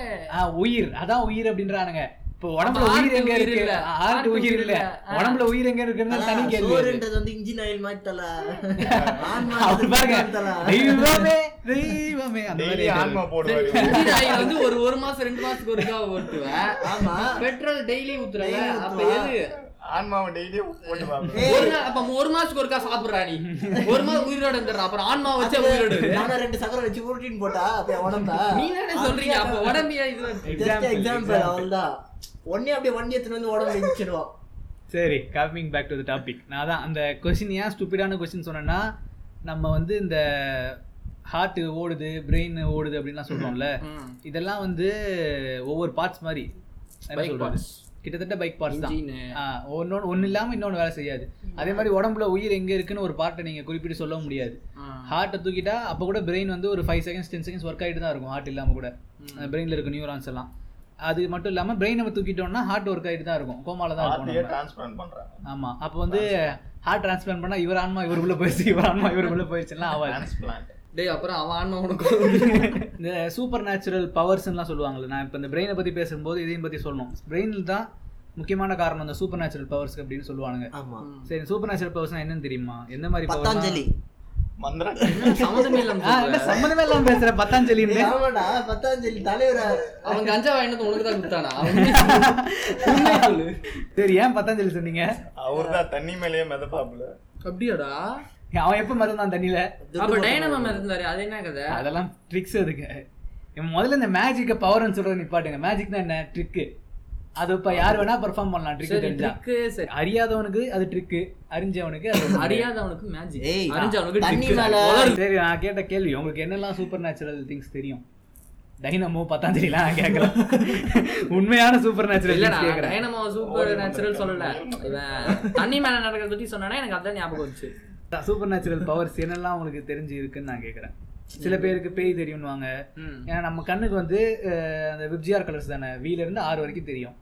உயிர். அதான் உயிர் அப்படின்றானுங்க. இப்போ உடம்புல உயிர் எங்க இருக்கு இல்ல. ஹார்ட் heart உயிர் இல்ல. உடம்புல உயிர் எங்க இருக்குன்னு தனி அதான் கேள்வி அது. சோறுன்றது வந்து இன்ஜின் ஆயில் மாதிரி தல. (laughs) தெய்வமே தெய்வமே அந்த மாதிரி ஆன்மா போடுவாரு இன்ஜின் ஆயில் வந்து ஒரு ஒரு மாசம் ரெண்டு மாசத்துக்கு ஒருக்கா ஓட்டுவேன் ஆமா பெட்ரோல் டெய்லி ஊத்துறல Daily அப்ப. எது ஆன்மாவை ஒரு நாள் அப்ப ஒரு மாசத்துக்கு ஒருக்கா சாப்பிடுறா நீ ஒரு மாசம் உயிரோட இருந்துடுறா. அப்புறம் ஆன்மா வச்சு உயிரோட இரு. நானும் ரெண்டு சக்கரம் வச்சு புரோட்டீன் போட்டா அப்ப உடம்பா? நீ தானே சொல்றீங்க. அப்ப உடம்பியா இது எக்ஸாம்பிள் ஒன்னே அப்படியே வண்டி எடுத்துட்டு வந்து உடம்பு வச்சிடுவோம் சரி coming back to the topic நான் தான் அந்த கொஸ்டின் ஏன் ஸ்டூப்பிடான கொஸ்டின் சொன்னேன்னா நம்ம வந்து இந்த ஹார்ட் ஓடுது பிரெயின் ஓடுது அப்படின்லாம் சொல்றோம்ல. ம். இதெல்லாம் வந்து ஒவ்வொரு பார்ட்ஸ் மாதிரி. கிட்டத்தட்ட பைக் பார்ட்ஸ் தான். ஒன்னொன்று ஒன்று இல்லாமல் இன்னொன்று வேலை செய்யாது. அதே மாதிரி உடம்புல உயிர் எங்கே இருக்குன்னு ஒரு பார்ட்டை நீங்கள் குறிப்பிட்டு சொல்ல முடியாது. ஹார்ட்டை தூக்கிட்டா அப்போ கூட பிரெயின் வந்து ஒரு five seconds ten seconds work ஆகிட்டு தான் இருக்கும். ஹார்ட் இல்லாமல் கூட. பிரெயினில் இருக்க நியூரான்ஸ் எல்லாம். அது மட்டும் இல்லாமல் பிரெயின் நம்ம தூக்கிட்டோம்னா ஹார்ட் ஒர்க் ஆகிட்டு தான் இருக்கும். கோமால தான் இருக்கும் ஹார்ட்லயே நம்ம. டிரான்ஸ்பிளான்ட் பண்றாங்க. ஆமா. அப்போ வந்து ஹார்ட் டிரான்ஸ்பிளான்ட் பண்ணா இவர் ஆன்மா இவர் உள்ள போயிடுச்சு இவர் ஆன்மா இவர் உள்ள போயிடுச்சுலாம் டிரான்ஸ்பிளான்ட் டேய் அப்புறம் அவன் ஆன்மா உனக்கு (laughs) இந்த சூப்பர் நேச்சுரல் பவர்ஸ்லாம் சொல்லுவாங்கல்ல நான் இப்போ இந்த பிரெயினை பத்தி பேசும்போது இதையும் பத்தி சொல்லணும். பிரெயினில் தான் முக்கியமான காரணம் இந்த சூப்பர் நேச்சுரல் பவர்ஸ் அப்படின்னு சொல்லுவானுங்க. ஆமா. சரி சூப்பர் நேச்சுரல் பவர்ஸ்னா என்னன்னு தெரியுமா? எந்த மாதிரி power னா- பத்தாஞ்சலி மந்திரம். சம்மந்தமே இல்லாம பேசுற. பத்தாஞ்சலின்னு ஆமாடா பத்தாஞ்சலி தலைவரா அவன் கஞ்சா வாங்கினது உனக்கு தான் கொடுத்தானா? சரி ஏன் பத்தாஞ்சலி சொன்னீங்க? அவர்தான் தண்ணி மேலேயே மிதப்பாப்புல. அப்படியாடா? அவன் எப்ப மறந்தான் தண்ணியில அப்ப டைனமம் இருந்தாரு அது என்ன கதை? அதெல்லாம் ட்ரிக்ஸ் இவன் முதல்ல இந்த மேஜிக்க பவர்னு சொல்றது நிப்பாட்டுங்க. மேஜிக்னா என்ன? ட்ரிக்கு அது இப்ப யார் வேணா பெர்ஃபார்ம் பண்ணலாம். ட்ரிக் சரி தெரிஞ்சா. ட்ரிக்கு சரி. அறியாதவனுக்கு அது ட்ரிக்கு அறிஞ்சவனுக்கு அது. அறியாதவனுக்கு மேஜிக் அறிஞ்சவனுக்கு தண்ணி. சரி நான் கேட்ட கேள்வி உங்களுக்கு என்னெல்லாம் சூப்பர் நேச்சுரல் திங்ஸ் தெரியும் டைனமோ பத்தாஞ்சலிலாம் நான் கேட்கல. (laughs) உண்மையான supernatural Dynamo supernatural சொல்லல. இவன் தண்ணி மேல நடக்கிறத பத்தி சொன்னானே எனக்கு அதான் ஞாபகம் வந்துச்சு. சூப்பர் நேச்சுரல் பவர்ஸ் என்னெல்லாம் உங்களுக்கு தெரிஞ்சு இருக்குன்னு நான் கேட்கறேன் சில பேருக்கு பேய் தெரியும்னுவாங்க. ம். ஏன்னா நம்ம கண்ணுக்கு வந்து அந்த விப்ஜிஆர் கலர்ஸ் தானே. வீல இருந்து ஆறு வரைக்கும் தெரியும்.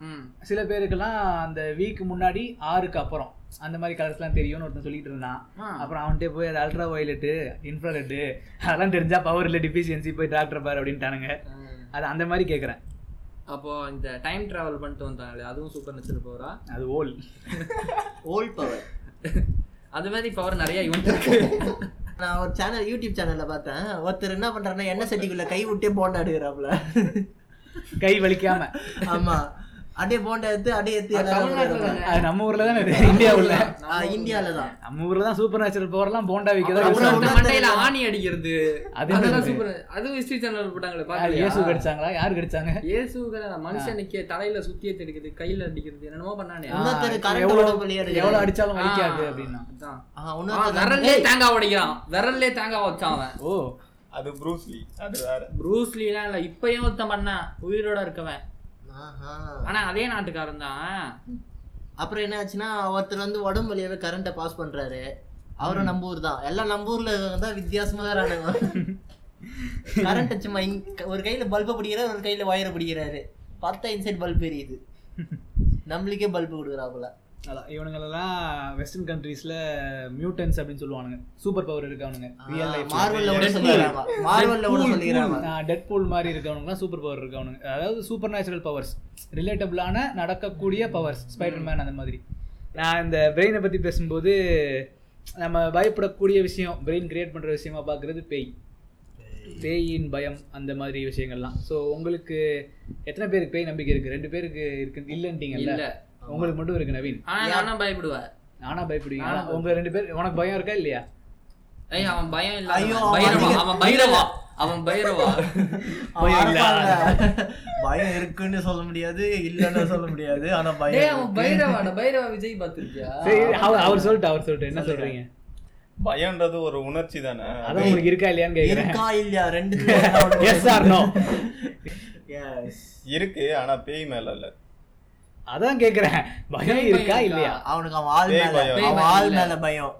சில பேருக்கெல்லாம் அந்த வீக்கு முன்னாடி ஆறுக்கு அப்புறம் அந்த மாதிரி கலர்ஸ்லாம் தெரியும்னு ஒருத்தன் சொல்லிட்டு இருந்தான். அப்புறம் அவன்கிட்ட போய் அது அல்ட்ரா வயலட்டு இன்ஃப்ராரெட்டு அதெல்லாம் தெரிஞ்சா பவர் இல்லை டிஃபிஷியன்சி போய் டாக்டர் பாரு அப்படின்ட்டானுங்க. அது அந்த மாதிரி கேட்குறேன் அப்போ இந்த டைம் டிராவல் பண்ணிட்டு வந்தாங்களே அதுவும் சூப்பர் நேச்சுரல் பவரா அது ஓல் ஓல்ட் பவர் அது மாதிரி பவர் நிறைய இவன் இருக்கு. (laughs) நான் ஒரு சேனல் யூடியூப் சேனல்ல பார்த்தேன். ஒருத்தர் என்ன பண்றாருன்னா எண்ணெய் சட்டிக்குள்ள கை விட்டே போண்டா கை வலிக்காம. ஆமா. அப்படியே போண்டா எடுத்து அப்படியே எடுத்து அது. அது நம்ம ஊர்ல தானே இந்தியாவுல. ஆ, இந்தியால தான். நம்ம ஊர்ல தான் சூப்பர் நேச்சுரல் பவர்லாம் போண்டா ஆகுது. மண்டையில ஆணி அடிக்கிறது. அது அதெல்லாம்? சூப்பர். அதுவும் ஹிஸ்டரி சேனல் போட்டாங்களே அது இயேசு கடிச்சாங்களா? யார் கடிச்சாங்க? இயேசுகளை மனுஷனுக்கு தலையில சுத்தியே தெரிக்குது கையில அடிக்கிறது என்னமோ பண்ணானே. எவ்வளவு அடிச்சாலும் வலிக்காது அப்படின்னா. தேங்காய் உடைக்கிறான். விரல்லே தேங்காய் வச்சான் அவன். ஓ. அது ப்ரூஸ்லி அது வேற. ப்ரூஸ்லிலாம் இல்ல இப்பயும் ஒருத்தன் பண்ணான். உயிரோட இருக்கவன். ஆனா அதே நாட்டுக்காரன் தான். அப்புறம் என்ன ஆச்சுன்னா ஒருத்தர் வந்து உடம்பு வழியாவே கரண்ட்டை பாஸ் பண்றாரு. அவரும் நம்ம ஊர் தான் எல்லாம் நம்ம ஊர்ல தான் வித்தியாசமா தான் கரண்ட் (laughs) சும்மா ஒரு கையில பல்பை பிடிக்கிறாரு ஒரு கையில வயரை பிடிக்கிறாரு. பார்த்தா இன்சைட் பல்ப் எரியுது. (laughs) நம்மளுக்கே பல்ப் கொடுக்குறாப்புல. அதான் இவனுங்களெல்லாம் வெஸ்டர்ன் கண்ட்ரீஸ்ல மியூட்டன்ஸ் அப்படின்னு சொல்லுவானுங்க. சூப்பர் பவர் இருக்கவனுங்க. ரியல் லைஃப் மார்வல்ல டெட் பூல் மாதிரி இருக்கவனுங்கலாம் சூப்பர் பவர் இருக்கவனுங்க. அதாவது சூப்பர் நேச்சுரல் பவர்ஸ் ரிலேட்டபிளான நடக்கக்கூடிய பவர்ஸ் ஸ்பைடர் மேன் அந்த மாதிரி. நான் இந்த பிரெயினை பற்றி பேசும்போது நம்ம பயப்படக்கூடிய விஷயம் பிரெயின் கிரியேட் பண்ணுற விஷயமா பார்க்குறது பேய். பேயின் பயம் அந்த மாதிரி விஷயங்கள்லாம். ஸோ உங்களுக்கு எத்தனை பேருக்கு பேய் நம்பிக்கை இருக்கு? ரெண்டு பேருக்கு இருக்கு இல்லைன்ட்டீங்கல்ல? இல்ல. உங்களுக்கு மட்டும் இருக்கு நவீன். ஆனா நானும் பயப்படுவேன். நானா பயப்படுவீங்க? ஆனா உங்க ரெண்டு பேர் உனக்கு பயம் இருக்கா இல்லையா? ஏய் அவன் பயம் இல்ல ஐயோ, அவன் பைரவா அவன் பைரவா. அவன் பைரவா. பயம் இல்ல. பயம் இருக்குன்னு சொல்ல முடியாது இல்லன்னு சொல்ல முடியாது ஆனா பயம் அவன் இருக்கு. பைரவா பைரவா விஜய் பார்த்திருக்கியா? சரி அவர் அவர் சொல்லிட்டு அவர் சொல்லிட்டு என்ன சொல்றீங்க? பயம்ன்றது ஒரு உணர்ச்சி தானே? அதான் உங்களுக்கு இருக்கா இல்லையான்னு கேக்குறேன். இருக்கா இல்லையா? ரெண்டு எஸ் ஆர் நோ எஸ் இருக்கு ஆனா பேய் மேல இல்ல. அதான் கேக்குறேன். பயம் பேய் இருக்கா இல்லையா? அவனுக்கு அவன் ஆள் மேல ஆள் பயம் மேல பயம்.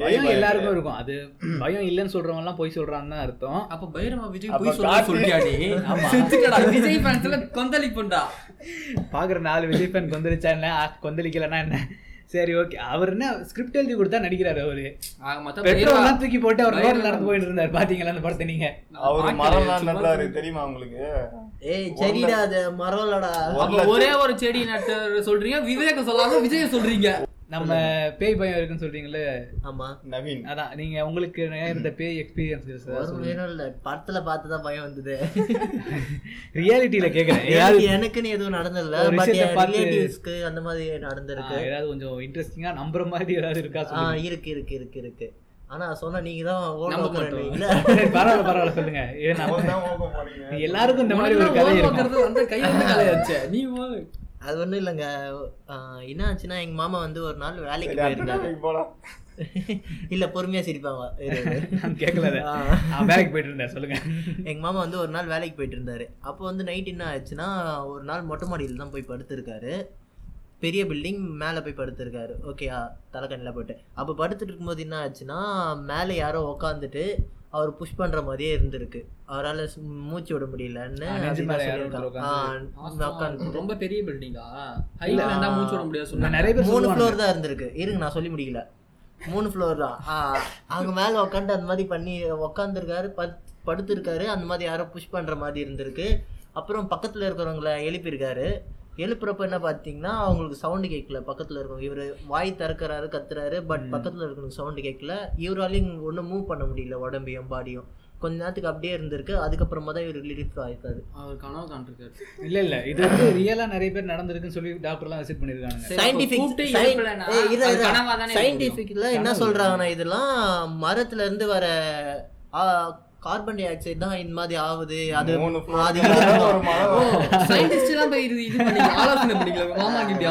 பயம் எல்லாருக்கும். இருக்கும். அது பயம் இல்லைன்னு சொல்றவங்க எல்லாம் போய் சொல்றான்னு தான் அர்த்தம். அப்ப பைரவா (laughs) விஜய் போய் சொல்லியா விஜய் கொந்தளிப்புண்டா. பாக்குற நாலு விஜய் ஃபேன் கொந்தளிச்சா என்ன ஆ, கொந்தளிக்கலன்னா என்ன? சரி ஓகே அவர் என்ன ஸ்கிரிப்ட் எழுதி கொடுத்தா நடிக்கிறாரு அவரு? ஆக மொத்தம் பெட்ரோல் பைரவா எல்லாம் தூக்கி போட்டு அவர் ரோட்ல நடந்து போயிட்டு இருந்தாரு பாத்தீங்களா அந்த படத்தை நீங்க? அவரு மரம்லாம் நடுறாரு. தெரியுமா உங்களுக்கு? ஏய் சரிடா அது மரம்லடா. ஒரே ஒரு செடி நட்டு சொல்றீங்க விவேக சொல்லாம விஜய சொல்றீங்க. நம்ம பேய் பயம் இருக்குன்னு சொல்றீங்களே. ஆமா. நவீன். அதான் நீங்க உங்களுக்கு இருந்த பேய் எக்ஸ்பீரியன்ஸ் வேணும் இல்ல படத்துல பார்த்துதான் பயம் வந்தது. ரியாலிட்டியில கேக்குறேன். எனக்குன்னு எதுவும் நடந்ததில்ல பார்த்து- ரிலேட்டிவ்ஸ்க்கு அந்த மாதிரி நடந்திருக்கு. ஏதாவது கொஞ்சம் இன்ட்ரெஸ்டிங்கா நம்புற மாதிரி ஏதாவது இருக்கா இருக்கு இருக்கு இருக்கு இருக்கு. ஆனா சொன்னா நீங்க தான் (laughs) பரவாயில்ல பரவாயில்ல சொல்லுங்க. ஏன் நம்ம- அவர்தான் ஓகம் போறீங்க. எல்லாருக்கும் இந்த மாதிரி ஒரு கதை இருக்கும். உனக்கு அந்த கை வந்து கலையாச்சே (laughs) நீ அது ஒண்ணும் இல்லைங்க. என்ன ஆச்சுன்னா எங்க மாமா வந்து ஒரு நாள் வேலைக்கு போலாம். இல்ல பொறுமையா சிரிப்பாங்க. கேட்கல வேலைக்கு போயிட்டு இருந்தேன் சொல்லுங்க. எங்க மாமா வந்து ஒரு நாள் வேலைக்கு போயிட்டு இருந்தாரு. அப்போ வந்து நைட் என்ன ஆச்சுன்னா ஒரு நாள் மொட்டை மாடியில் தான் போய் படுத்திருக்காரு. பெரிய பில்டிங் மேலே போய் படுத்திருக்காரு. ஓகேயா தலைக்கண்ணில் போட்டு அப்போ படுத்துட்டு இருக்கும்போது என்ன ஆச்சுன்னா மேலே யாரோ உக்காந்துட்டு அவர் புஷ் பண்ற மாதிரியே இருந்திருக்கு. அவரால் மூச்சு விட முடியலன்னு ரொம்ப பெரிய பில்டிங்கா இருந்தா மூச்சு விட முடியாது நிறைய பேர் மூணு ஃப்ளோர் தான் இருந்திருக்கு. இருங்க நான் சொல்லி முடியல மூணு ஃப்ளோர் தான். அங்க மேல உட்காந்து அந்த மாதிரி பண்ணி உட்காந்துருக்காரு படுத்திருக்காரு. அந்த மாதிரி யாரோ புஷ் பண்ற மாதிரி இருந்திருக்கு. அப்புறம் பக்கத்துல இருக்கிறவங்கள எழுப்பியிருக்காரு. எழுப்புறப்ப என்ன பார்த்தீங்கன்னா அவங்களுக்கு சவுண்டு கேட்கல பக்கத்துல இருக்கவங்க. இவர் வாய் திறக்கறாரு கத்துறாரு பட் பக்கத்துல இருக்கிறவங்க சவுண்டு கேட்கல இவராலையும் ஒன்றும் மூவ் பண்ண முடியல உடம்பையும் பாடியும் கொஞ்ச நேரத்துக்கு அப்படியே இருந்திருக்கு. அதுக்கப்புறமா தான் இவர் ரிலீஃப் ஆயிருக்காரு அவர் கனவு காண்டிருக்காரு இல்ல இல்ல. இது வந்து ரியலா நிறைய பேர் நடந்திருக்குன்னு சொல்லி டாக்டர் எல்லாம் விசிட் பண்ணிருக்காங்க இருக்கும். சயின்டிபிக்ல என்ன சொல்றாங்கன்னா இதெல்லாம் மரத்துல இருந்து வர கார்பன் டை ஆக்சைடு தான் இந்த மாதிரி ஆகுது. அது அது எல்லாம் போய் இது இது பண்ணி ஆலோசனை மாமா கிட்ட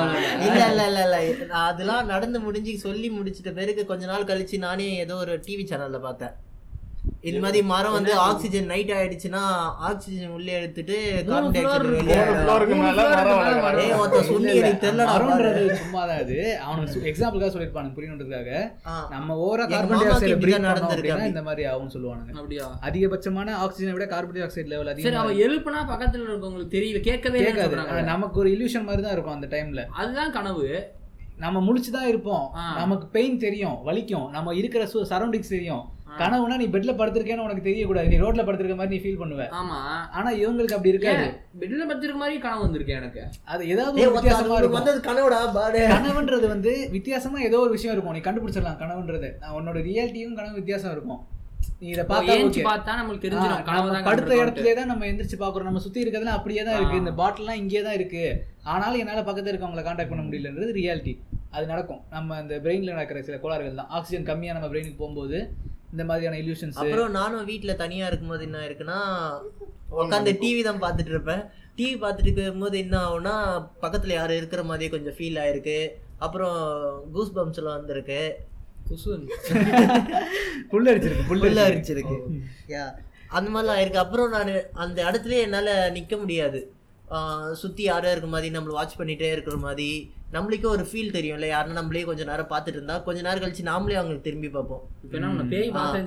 இல்ல இல்ல இல்ல இல்ல அதெல்லாம் நடந்து முடிஞ்சு சொல்லி முடிச்சிட்ட பிறகு கொஞ்ச நாள் கழிச்சு நானே ஏதோ ஒரு டிவி சேனல்ல பார்த்தேன். இந்த மாதிரி மரம் வந்து ஆக்சிஜன் நைட் ஆயிடுச்சுன்னா ஆக்சிஜன் உள்ளே எடுத்துட்டு கார்பன் டை ஆக்சைடு சொன்னி எனக்கு சும்மா தான் அது அவனுக்கு எக்ஸாம்பிளுக்காக சொல்லிருப்பானுங்க புரியணுன்றதுக்காக. நம்ம ஓவரா கார்பன் டை ஆக்சைடு பிரீத் நடந்திருக்கு. இந்த மாதிரி ஆகும்னு சொல்லுவானுங்க. அப்படியா? அதிகபட்சமான ஆக்சிஜனை விட கார்பன் டை ஆக்சைடு லெவல் சரி அவ அதிகமா எழுப்புனா பக்கத்துல இருக்கவங்களுக்கு தெரியல. கேட்கவே கேட்காது. நமக்கு ஒரு இல்யூஷன் மாதிரி தான் இருக்கும் அந்த டைம்ல அதுதான் கனவு. நம்ம முழிச்சு தான் இருப்போம். நமக்கு பெயின் தெரியும் வலிக்கும். நம்ம இருக்கிற சரௌண்டிங்ஸ் தெரியும். கனவுனா நீ பெட்ல படுத்திருக்கேன்னு உனக்கு தெரியக்கூடாது. நீ ரோட்ல படுத்திருக்க மாதிரி நீ ஃபீல் பண்ணுவ. ஆமா. ஆனா இவங்களுக்கு அப்படி இருக்காது. பெட்ல படுத்திருக்க மாதிரி கனவு வந்திருக்கு எனக்கு. அது ஏதாவது வித்தியாசமா இருக்கும். வந்தது கனவுடா கனவுன்றது வந்து வித்தியாசமா ஏதோ ஒரு விஷயம் இருக்கும். நீ கண்டுபிடிச்சிடலாம் கனவுன்றது. உன்னோட ரியாலிட்டியும் கனவு வித்தியாசம் இருக்கும். நீ இதை பார்த்தா. பார்த்தா நம்மளுக்கு ஆ, தெரிஞ்சிடும். கனவு நம்ம தான் படுத்த கண்டிருக்கோம்ட்டு. இடத்துலயே தான் நம்ம எந்திரிச்சு பாக்குறோம் நம்ம சுத்தி இருக்கிறதுலாம் அப்படியே தான் இருக்கு. இந்த பாட்டில்லாம் இங்கே தான் இருக்கு. ஆனாலும் என்னால பக்கத்துல இருக்கவங்கள காண்டாக்ட் பண்ண முடியலன்றது ரியாலிட்டி அது நடக்கும். நம்ம இந்த பிரெயின்ல நடக்கிற சில கோளாறுகள் தான். ஆக்சிஜன் கம்மியா நம்ம பிரெயினுக்கு போகும்போது இந்த மாதிரியான இல்யூஷன்ஸ் அப்புறம் நானும் வீட்ல தனியா இருக்கும்போது என்ன இருக்குன்னா உட்காந்து டிவி தான் பார்த்துட்டு இருப்பேன். டிவி பார்த்துட்டு இருக்கும்போது என்ன ஆகும்னா பக்கத்துல யாரும் இருக்கிற மாதிரியே கொஞ்சம் ஃபீல் ஆயிருக்கு. அப்புறம் கூஸ் பம்ப்ஸ் எல்லாம் வந்திருக்கு. குசுன். (laughs) புல் அடிச்சிருக்கு புல் அரிச்சிருக்கு யா அந்த மாதிரிலாம் இருக்கு அப்புறம் நான் அந்த இடத்துல என்னால நிக்க முடியாது. சுத்தி யாரோ இருக்க மாதிரி நம்மள வாட்ச் பண்ணிட்டே இருக்கிற மாதிரி நம்மளுக்கே ஒரு ஃபீல் தெரியும்ல. யாருன்னா நம்மளே கொஞ்ச நேரம் பார்த்துட்டு இருந்தா கொஞ்ச நேரம் கழிச்சு நாமளே அவங்களுக்கு திரும்பி பார்ப்போம்.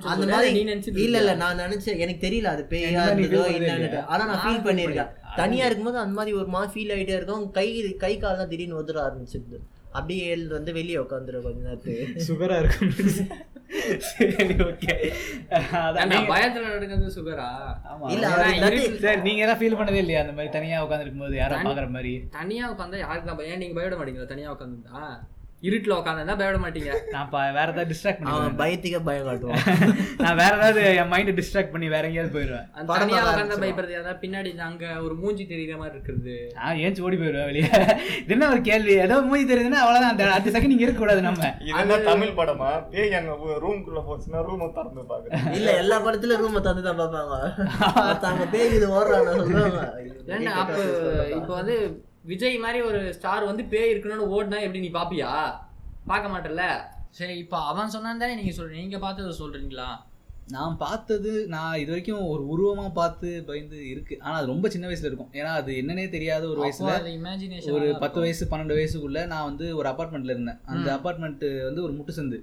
அந்த மாதிரி இல்ல இல்ல? நான் நினைச்சேன். எனக்கு தெரியல அது பேயா இருந்ததோ என்னன்னு? ஆனா நான் ஃபீல் பண்ணிருக்கேன். தனியா இருக்கும்போது அந்த மாதிரி ஒரு மாதிரி ஃபீல் ஆயிட்டே இருக்கும். கை கை கால்லாம் திடீர்னு உதற ஆரம்பிச்சிருது. அப்படியே எழுந்து வந்து வெளியே உட்காந்துரும் கொஞ்ச நேரத்துக்கு. (laughs) சுகரா இருக்கும். சரி ஓகே பயத்துல நடக்கிறது சுகரா இல்ல, நீங்க எல்லாம் ஃபீல் பண்ணதே இல்லையா? அந்த மாதிரி தனியா உட்காந்துருக்கும் போது யாரும் பாக்குற மாதிரி. தனியா உட்காந்தா யாருக்கு தான் பயம் நீங்க பயப்பட மாட்டீங்களா? தனியா உட்காந்துருந்தா இருட்டுல உட்காந்து பயப்பட மாட்டீங்க. நான் ப- வேற ஏதாவது டிஸ்ட்ராக்ட் பண்ணி பயத்துக்கே பயம் காட்டுவான். (laughs) நான் வேற ஏதாவது என் மைண்டை டிஸ்ட்ராக்ட் பண்ணி வேற எங்கேயாவது போயிடுவேன். அந்த படம் தனியா பார்க்க உட்காந்து. பயப்படுறது ஏதாவது பின்னாடி அங்க ஒரு மூஞ்சி தெரியுற மாதிரி இருக்கிறது. நான் ஏஞ்சி ஓடி போயிடுவேன் வெளியே. என்ன ஒரு கேள்வி? ஏதோ மூஞ்சி தெரியுதுன்னா அவ்வளவுதான். அந்த அடுத்த செகண்ட் இங்க இருக்க கூடாது நம்ம. இது தமிழ் படமா? பேய் அங்க ரூம்குள்ள போச்சுன்னா ரூமை திறந்து பாக்குறேன் இல்ல எல்லா படத்துலயும் ரூமை தந்து தான் பார்ப்பாங்க. மத்தவங்க பேய் இது ஓடுறாங்க ஏன்னா அப்ப இப்ப வந்து விஜய் மாதிரி ஒரு ஸ்டார் வந்து பேய் இருக்கணும்னு ஓடினா எப்படி நீ பாப்பியா? பார்க்க மாட்டல சரி இப்ப அவன் சொன்னான் தானே நீங்க சொல்றீங்க. நீங்க பார்த்ததை சொல்றீங்களா? நான் பார்த்தது நான் இது வரைக்கும் ஒரு உருவமா பார்த்து பயந்து இருக்கு. ஆனா அது ரொம்ப சின்ன வயசுல இருக்கும். ஏன்னா அது என்னன்னே தெரியாத ஒரு வயசுல இமேஜினேஷன் ஒரு பத்து வயசு பன்னெண்டு வயசுக்குள்ள நான் வந்து ஒரு அபார்ட்மெண்ட்ல இருந்தேன். அந்த அபார்ட்மெண்ட் வந்து ஒரு முட்டுசந்து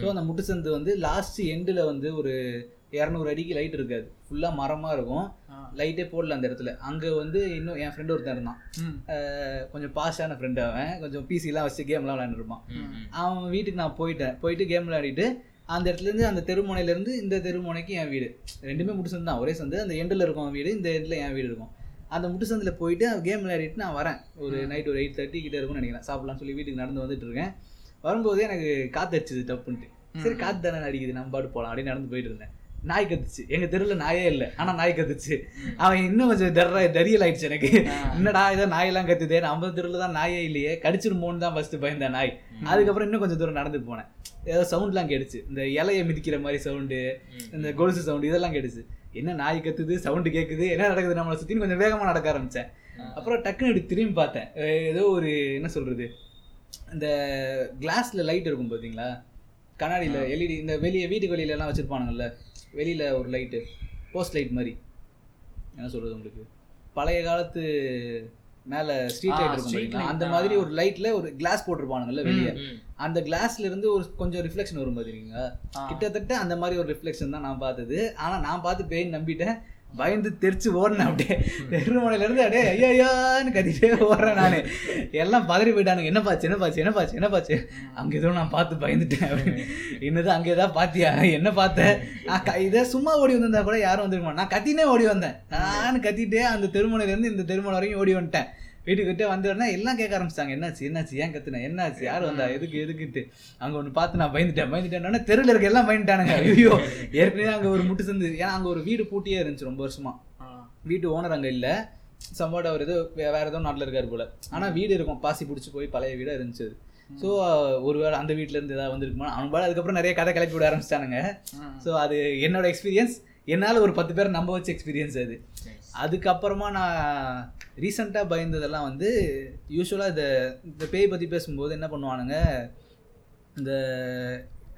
ஸோ அந்த முட்டுசந்து வந்து லாஸ்ட் எண்டில் வந்து ஒரு இரநூறு அடிக்கு லைட் இருக்காது. ஃபுல்லாக மரமாக இருக்கும். லைட்டே போடல அந்த இடத்துல. அங்கே வந்து இன்னும் என் ஃப்ரெண்டு ஒருத்தன் இருந்தான். கொஞ்சம் பாஸான ஃப்ரெண்டு அவன். கொஞ்சம் பிசிலாம் வச்சு கேம்லாம் விளையாண்டுருப்பான் அவன் வீட்டுக்கு நான் போயிட்டேன். போயிட்டு கேம் விளையாடிட்டு அந்த இடத்துலேருந்து அந்த தெருமுனையிலேருந்து இந்த தெருமுனைக்கு என் வீடு. ரெண்டுமே முட்டுசந்து தான். ஒரே சந்து. அந்த எண்டில் இருக்கும் வீடு இந்த எண்டில் என் வீடு இருக்கும். அந்த முட்டுசந்தில் போயிட்டு கேம் விளையாடிட்டு நான் வரேன். ஒரு நைட் ஒரு எயிட் தேர்ட்டி கிட்ட இருக்கும்னு நினைக்கிறேன். சாப்பிடலாம்னு சொல்லி வீட்டுக்கு நடந்து வந்துட்டு இருக்கேன். வரும்போது எனக்கு காத்து அடிச்சுது டப்புன்ட்டு. சரி காத்து தானே அடிக்குது. நம்ம பாட்டு போகலாம் அப்படின்னு நடந்து போயிட்டு இருந்தேன். நாய் கத்துச்சு. எங்க தெருவில் நாயே இல்லை. ஆனா நாய் கத்துச்சு. அவன் இன்னும் கொஞ்சம் டர்ரா டரியல் ஆயிடுச்சு எனக்கு என்னடா ஏதோ நாயெல்லாம் கத்துதே? நம்ம தெருவில் தான் நாயே இல்லையே. கடிச்சிருமோன்னு தான் ஃபர்ஸ்ட் பயந்த நாய். அதுக்கப்புறம் இன்னும் கொஞ்சம் தூரம் நடந்து போனேன். ஏதோ சவுண்ட்லாம் கேட்டுச்சு இந்த இலையை மிதிக்கிற மாதிரி சவுண்டு இந்த கொலுசு சவுண்டு இதெல்லாம் கேட்டுச்சு என்ன நாய் கத்துது? சவுண்டு கேட்குது என்ன நடக்குது? நம்மளை சுற்றின்னு கொஞ்சம் வேகமாக நடக்க ஆரம்பிச்சேன். அப்புறம் டக்குன்னு இப்படி திரும்பி பார்த்தேன். ஏதோ ஒரு என்ன சொல்றது? இந்த கிளாஸ்ல லைட் இருக்கும் பார்த்தீங்களா கண்ணாடியில் எல்இடி இந்த வெளியே வீட்டுக்கு வெளியில எல்லாம் வச்சிருப்பானுங்கல்ல. வெளியில ஒரு லைட்டு போஸ்ட் லைட் மாதிரி. என்ன சொல்றது உங்களுக்கு? பழைய காலத்து மேல ஸ்ட்ரீட் லைட் இருக்கும் அந்த. மாதிரி ஒரு லைட்ல ஒரு கிளாஸ் போட்டிருப்பானுங்கல்ல வெளியே. அந்த கிளாஸ்ல இருந்து ஒரு கொஞ்சம் ரிஃப்ளெக்ஷன் வரும் பாத்தீங்களா? கிட்டத்தட்ட அந்த மாதிரி ஒரு ரிஃப்ளெக்ஷன் தான் நான் பார்த்தது. ஆனா நான் பார்த்து பேய் நம்பிட்டேன். பயந்து தெரிச்சு ஓடினேன் அப்படியே. தெருமனையிலேருந்து அப்படியே ஐயாயான்னு கத்திட்டே ஓடுறேன் நான். எல்லாம் பதறி போயிட்டானுங்க. என்ன பாச்சு என்ன பாச்சு என்ன பாச்சு என்ன பாச்சு? அங்கே எதுவும் நான் பார்த்து பயந்துட்டேன் அப்படின்னு. என்னது அங்கே ஏதாவது பார்த்தியா என்ன பார்த்தேன் நான் க- சும்மா ஓடி வந்திருந்தா கூட யாரும் வந்திருக்க நான் கத்தினே ஓடி வந்தேன். நான் கத்திட்டே அந்த தெருமனையிலேருந்து இந்த தெருமனை வரைக்கும் ஓடி வந்துட்டேன். வீட்டுக்கு விட்டு வந்து உடனே எல்லாம் கேட்க ஆரம்பிச்சிட்டாங்க. என்னாச்சு என்னாச்சு? ஏன் கத்துன? என்னாச்சு? யார் வந்தா? எதுக்கு எதுக்குட்டு அங்க ஒன்று பார்த்து நான் பயந்துட்டேன். பயந்துட்டேன் தெருவில் இருக்க எல்லாம் பயந்துட்டானுங்க. ஐயோ ஏற்கனவே அங்க ஒரு முட்டு சந்து. ஏன்னா அங்க ஒரு வீடு பூட்டியே இருந்துச்சு ரொம்ப வருஷமா. வீட்டு ஓனர் அங்க இல்ல. சம்பாட் அவர் ஏதோ வேற ஏதோ நாட்டில் இருக்காரு போல. ஆனா வீடு இருக்கும். பாசி பிடிச்சி போய் பழைய வீடா இருந்துச்சு ஸோ ஒருவேளை அந்த வீட்ல இருந்து ஏதாவது வந்திருக்குமா? அவன் பாட அதுக்கப்புறம் நிறைய கதை கிளப்பி விட ஆரம்பிச்சிட்டானுங்க. ஸோ அது என்னோட எக்ஸ்பீரியன்ஸ் என்னால் ஒரு பத்து பேரை நம்ப வச்ச எக்ஸ்பீரியன்ஸ் அது. அதுக்கப்புறமா நான் ரீசெண்டாக பயந்ததெல்லாம் வந்து யூஸ்வலாக இந்த இந்த பேய் பற்றி பேசும்போது என்ன பண்ணுவானுங்க இந்த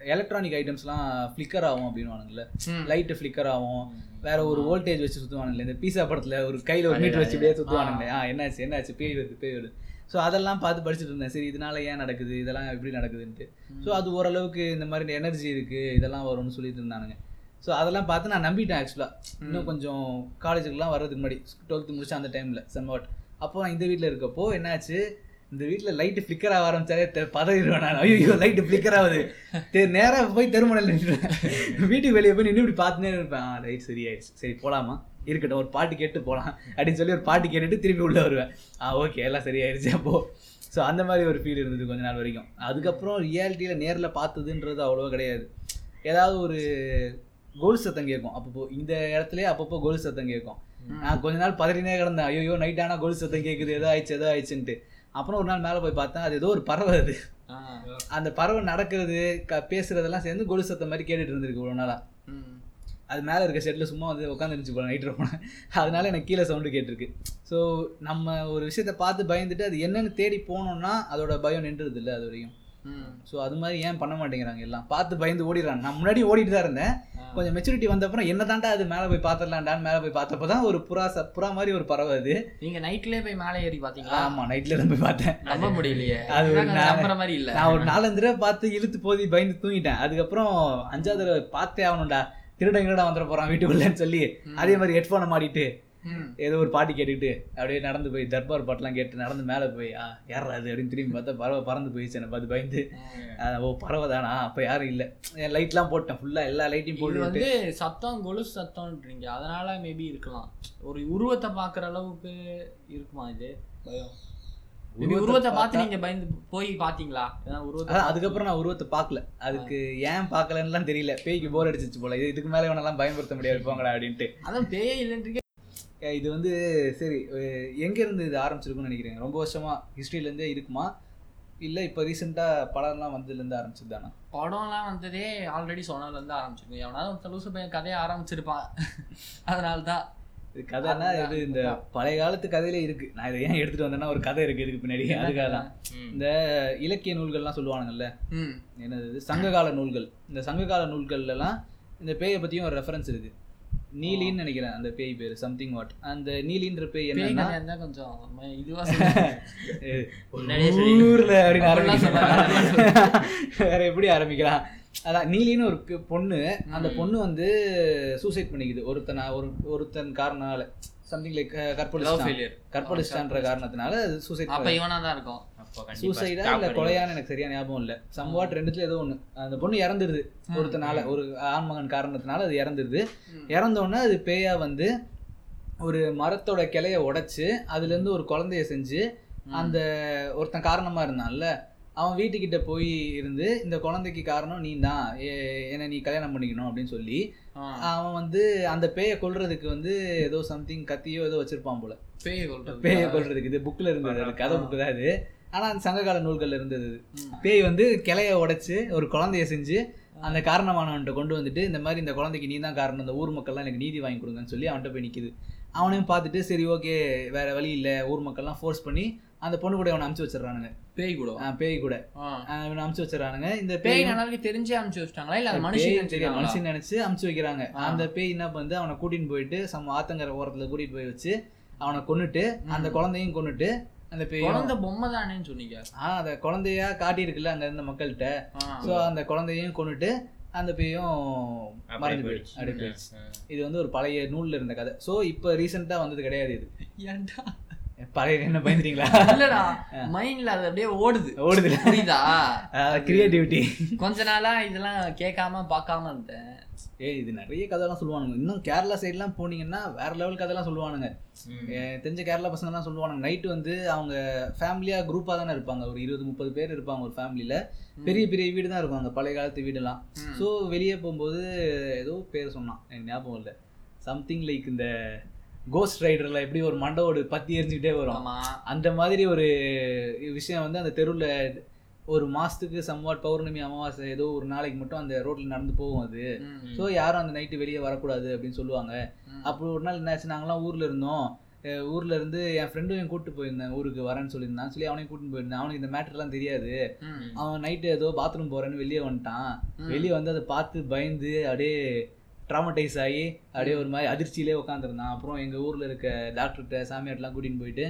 எலக்ட்ரானிக் ஐட்டம்ஸ்லாம் ஃப்ளிக்கர் ஆகும் அப்படின்னுவானுங்கல்ல. லைட்டு ஃப்ளிக்கர் ஆகும். வேற ஒரு வோல்டேஜ் வச்சு சுற்றுவானுங்களே இந்த பீஸா படத்தில் ஒரு கையில் ஒரு மீட்டர் வச்சு இப்படியே சுற்றுவானுங்களே ஆ. என்னாச்சு என்னாச்சு? பேய் வருது பேய் வருது. ஸோ அதெல்லாம் பார்த்து படிச்சுட்டு இருந்தேன். சரி இதனால ஏன் நடக்குது? இதெல்லாம் எப்படி நடக்குதுன்ட்டு. ஸோ அது ஓரளவுக்கு இந்த மாதிரி எனர்ஜி இருக்குது இதெல்லாம் வரும்னு சொல்லிட்டு இருந்தானுங்க. ஸோ அதெல்லாம் பார்த்து நான் நம்பிட்டேன் ஆக்சுவலாக இன்னும் கொஞ்சம் காலேஜுக்குலாம் வர்றதுக்கு முன்னாடி டுவெல்த்து முடிச்ச அந்த டைமில் சம்வாட் அப்போ நான் இந்த வீட்டில் இருக்கப்போ என்னாச்சு? இந்த வீட்டில் லைட்டு ஃப்ளிக்கர் ஆக ஆரம்பிச்சாலே பதறிடுவேன் நான். ஐயோ லைட்டு ஃப்ளிக்கர் ஆகுது. தெ நேராக போய் தெருமணையில் நின்றுவேன் வீட்டுக்கு வெளியே போய் நின்று இப்படி பார்த்துனே இருப்பேன். ஆ ரைட் சரி ஆயிடுச்சு. சரி போகலாமா இருக்கட்டும் ஒரு பாட்டு கேட்டு போகலாம் அப்படின்னு சொல்லி ஒரு பாட்டு கேட்டுட்டு திருப்பி உள்ளே வருவேன். ஆ ஓகே எல்லாம் சரியாயிருச்சு அப்போ. ஸோ அந்த மாதிரி ஒரு ஃபீல் இருந்தது கொஞ்ச நாள் வரைக்கும். அதுக்கப்புறம் ரியாலிட்டியில் நேரில் பார்த்ததுன்றது அவ்வளோவா கிடையாது. ஏதாவது ஒரு கோல் சத்தம் கேட்கும் அப்பப்போ இந்த இடத்துலயே அப்பப்போ கோல் சத்தம் கேட்கும் நான் கொஞ்ச நாள் பதறினே கிடந்தேன். ஐயோ நைட் ஆனால் கோல் சத்தம் கேட்குது ஏதோ ஆயிடுச்சு ஏதோ ஆயிடுச்சுன்ட்டு. அப்புறம் ஒரு நாள் மேலே போய் பார்த்தேன் அது ஏதோ ஒரு பறவை அது. அந்த பறவை நடக்கிறது க பேசுறதெல்லாம் சேர்ந்து கோல் சத்தம் மாதிரி கேட்டுட்டு இருந்திருக்கு இவ்வளோ நாளா. அது மேலே இருக்க ஷெட்டில் சும்மா வந்து உட்காந்துருந்துச்சு போல நைட் போனேன் அதனால எனக்கு கீழே சவுண்டு கேட்டிருக்கு. ஸோ நம்ம ஒரு விஷயத்த பார்த்து பயந்துட்டு அது என்னன்னு தேடி போனோம்னா அதோட பயம் நின்றுது இல்லை அது வரையும். ஸோ அது மாதிரி ஏன் பண்ண மாட்டேங்கிறாங்க எல்லாம். பார்த்து பயந்து ஓடிடுறாங்க. நான் முன்னாடி ஓடிட்டு தான் இருந்தேன். கொஞ்சம் மெச்சூரிட்டி வந்தப்புறம் என்ன தாண்டா அது மேலே போய் பார்த்துடலாண்டான்னு மேலே போய் பார்த்தப்போ தான் ஒரு புறா புறா மாதிரி ஒரு பறவை அது. நீங்க நைட்லயே போய் மேலே ஏறி பாத்தீங்களா ஆமாம் நைட்டில் தான் போய் பார்த்தேன். நம்ப முடியலையே. அது நம்புற மாதிரி இல்ல. நான் ஒரு நாலஞ்சு தடவை பார்த்து இழுத்து போதி பயந்து தூங்கிட்டேன். அதுக்கப்புறம் அஞ்சாவது தடவை பார்த்தே ஆகணும்டா. திருடன் கிருடன் வந்துட போறான் வீட்டுக்குள்ளேன்னு சொல்லி அதே மாதிரி ஹெட்ஃபோனை மாட்டிட்டு. ஏதோ ஒரு பாட்டு கேட்டுக்கிட்டு அப்படியே நடந்து போய் தர்பார் பாட்டுலாம் கேட்டு நடந்து மேலே போய் ஆ யாரா அது அப்படின்னு திரும்பி பார்த்தா பறவை பறந்து போயிடுச்சு என்னை பார்த்து பயந்து. ஓ பறவை தானா அப்போ யாரும் இல்லை. லைட்லாம் போட்டேன் ஃபுல்லாக எல்லா லைட்டையும் போட்டு வந்து சத்தம் கொலுசு சத்தம்ன்றீங்க. அதனால மேபி இருக்கலாம். ஒரு உருவத்தை பாக்குற அளவுக்கு இருக்குமா இது? பயம். உருவத்தை பார்த்து நீங்க பயந்து போய் பாத்தீங்களா உருவத்தை அதுக்கப்புறம் நான் உருவத்தை பார்க்கல. அதுக்கு ஏன் பார்க்கலன்னுலாம் தெரியல. பேய்க்கு போர் அடிச்சிச்சு போல. இது இதுக்கு மேலே இவனெல்லாம் பயன்படுத்த முடியாது போங்கடா அப்படின்ட்டு. அதான் பேயே இல்லைன்றீங்க. இது வந்து சரி அஹ், எங்க இருந்து இது ஆரம்பிச்சிருக்கும்னு நினைக்கிறீங்க? ரொம்ப வருஷமா ஹிஸ்ட்ரியில இருந்தே இருக்குமா? இல்ல இப்ப ரீசெண்டா படம்லாம் வந்ததுல இருந்து ஆரம்பிச்சது தானா படம்லாம் வந்ததே ஆல்ரெடி சொன்னதுல இருந்து ஆரம்பிச்சிருக்கும் எவனாவது ஒரு லூசு பையன் கதையை ஆரம்பிச்சிருப்பான். (laughs) அதனால தான் இது கதைன்னா இது இந்த பழைய காலத்து கதையில இருக்கு. நான் இதை ஏன் எடுத்துட்டு வந்தேன்னா ஒரு கதை இருக்கு இதுக்கு பின்னாடி. அதுக்காக தான். இந்த இலக்கிய நூல்கள்லாம் சொல்லுவானுங்கல்ல? என்னது? சங்ககால நூல்கள். இந்த சங்ககால நூல்கள்ல எல்லாம் இந்த பேயை பத்தியும் ஒரு ரெஃபரன்ஸ் இருக்கு. நீலின்னு நினைக்கிறேன் அந்த பேய் பேரு சம்திங் வாட் அந்த நீலின்ற பேய் என்னன்னா கொஞ்சம் இதுவா (laughs) ஊர்ல அப்படின்னு (laughs) வேற எப்படி ஆரம்பிக்கிறான் அதான் நீலின்னு ஒரு பொண்ணு அந்த பொண்ணு வந்து சூசைட் பண்ணிக்குது. ஒருத்தன ஒரு ஒருத்தன் காரணனால சம்திங் லைக் failure. கற்பழிச்சிட்டான்ற காரணத்தினால சூசைட் அப்ப இவனா தான் இருக்கும். சூசைடா இல்ல கொலையான்னு எனக்கு சரியா ஞாபகம் இல்ல. சம்வாட் ரெண்டுத்துல ஏதோ ஒண்ணு. அந்த பொண்ணு இறந்துருது ஒருத்தனால ஒரு ஆண்மகன் காரணத்தினால அது இறந்துருது. இறந்த உடனே அது பேயா வந்து ஒரு மரத்தோட கிளைய உடைச்சு அதுல இருந்து ஒரு குழந்தைய செஞ்சு அந்த ஒருத்தன் காரணமா இருந்தான்ல அவன் வீட்டுக்கிட்ட போய் இருந்து இந்த குழந்தைக்கு காரணம் நீ தான் என்னை நீ கல்யாணம் பண்ணிக்கணும் அப்படின்னு சொல்லி. அவன் வந்து அந்த பேயை கொல்றதுக்கு வந்து ஏதோ சம்திங் கத்தியோ ஏதோ வச்சிருப்பான் போல. பேய் கொல்றது. பேயை கொல்றதுக்கு இது புக்ல இருந்தது அது கதை புக்கு தான் இது ஆனா அந்த சங்ககால நூல்கள்ல இருந்தது. பேய் வந்து கிளைய உடைச்சு ஒரு குழந்தைய செஞ்சு அந்த காரணமானவன்ட்ட கொண்டு வந்துட்டு இந்த மாதிரி இந்த குழந்தைக்கு நீ தான் காரணம் இந்த ஊர் மக்கள்லாம் எனக்கு நீதி வாங்கி கொடுங்கன்னு சொல்லி அவன்கிட்ட போய் நிக்குது. அவனையும் பார்த்துட்டு சரி ஓகே வேற வழி இல்ல ஊர் மக்கள்லாம் ஃபோர்ஸ் பண்ணி அந்த பொண்ணு கூட அவனை அமுச்சு வச்சிடறானுங்க. பேய் கூட ஆஹ் பேய் கூட. ஆ. இவனை அமுச்சு வச்சிடறானுங்க. இந்த பேய் நல்லா தெரிஞ்சே அனுப்பிச்சு வச்சிட்டாங்களா? இல்ல மனுஷன் தெரியும் மனுஷன் நினைச்சு அமுச்சு வைக்கிறாங்க. அந்த பேய் என்ன பண்ணுது? அவனை கூட்டின்னு போயிட்டு சம ஆத்தங்கரை ஓரத்துல கூட்டிட்டு போய் வச்சு அவனை கொன்னுட்டு அந்த குழந்தையும் கொன்னுட்டு அந்த குழந்தை பொம்மை தானேன்னு சொன்னீங்க. ஆஹ் அந்த குழந்தையா காட்டியிருக்குல்ல அங்க இருந்த மக்கள்கிட்ட. ஆ. ஸோ அந்த குழந்தையும் கொன்னுட்டு அந்த பேயும் மறைஞ்சு போயிடுச்சு. இது வந்து ஒரு பழைய நூல்ல இருந்த கதை. ஸோ இப்போ ரீசெண்டா வந்தது கிடையாது இது. ஏன்டா? பழைய என்ன பயந்துட்டீங்களா? இல்லடா மைண்ட்ல அது அப்படியே ஓடுது. ஓடுதுல. புரியுதா? கிரியேட்டிவிட்டி கொஞ்ச நாளா இதெல்லாம் கேட்காம பார்க்காம இருந்தேன். ஏய் இது நிறைய கதைலாம் சொல்லுவானுங்க. இன்னும் கேரளா சைட்லாம் போனீங்கன்னா வேற லெவல் கதைலாம் சொல்லுவானுங்க. தெரிஞ்ச கேரளா பசங்கலாம் சொல்லுவானுங்க. நைட்டு வந்து அவங்க ஃபேமிலியாக குரூப்பாக தானே இருப்பாங்க. ஒரு இருபது முப்பது பேர் இருப்பாங்க ஒரு ஃபேமிலியில் பெரிய பெரிய வீடு தான் இருக்கும் அங்கே பழைய காலத்து வீடெல்லாம். ஸோ வெளியே போகும்போது ஏதோ பேர் சொன்னான். எனக்கு ஞாபகம் இல்லை. சம்திங் லைக் இந்த கோஸ்ட் ரைடரில் எப்படி ஒரு மண்டவோடு பத்தி எரிஞ்சுக்கிட்டே வரும். அந்த மாதிரி ஒரு விஷயம் வந்து அந்த தெருவில் ஒரு மாசத்துக்கு சம்வாட் பௌர்ணமி அமாவாசை ஏதோ ஒரு நாளைக்கு மட்டும் அந்த ரோட்ல நடந்து போகும் அது. ஸோ யாரும் அந்த நைட்டு வெளியே வரக்கூடாது அப்படின்னு சொல்லுவாங்க. அப்போ ஒரு நாள் என்னாச்சு? நாங்களாம் ஊர்ல இருந்தோம். ஊர்ல இருந்து என் ஃப்ரெண்டும் என் கூட்டு போயிருந்தேன். ஊருக்கு வரேன்னு சொல்லியிருந்தான். சொல்லி அவனையும் கூட்டிட்டு போயிருந்தேன். அவனுக்கு இந்த மேட்டர்லாம் தெரியாது. அவன் நைட்டு ஏதோ பாத்ரூம் போறேன்னு வெளியே வந்துட்டான். வெளியே வந்து அதை பார்த்து பயந்து அப்படியே ட்ராமடைஸ் ஆகி அப்படியே ஒரு மாதிரி அதிர்ச்சியிலே உட்காந்துருந்தான் அப்புறம் எங்கள் ஊரில் இருக்க டாக்டர்கிட்ட சாமியார்ட்டெலாம் கூட்டின்னு போயிட்டு.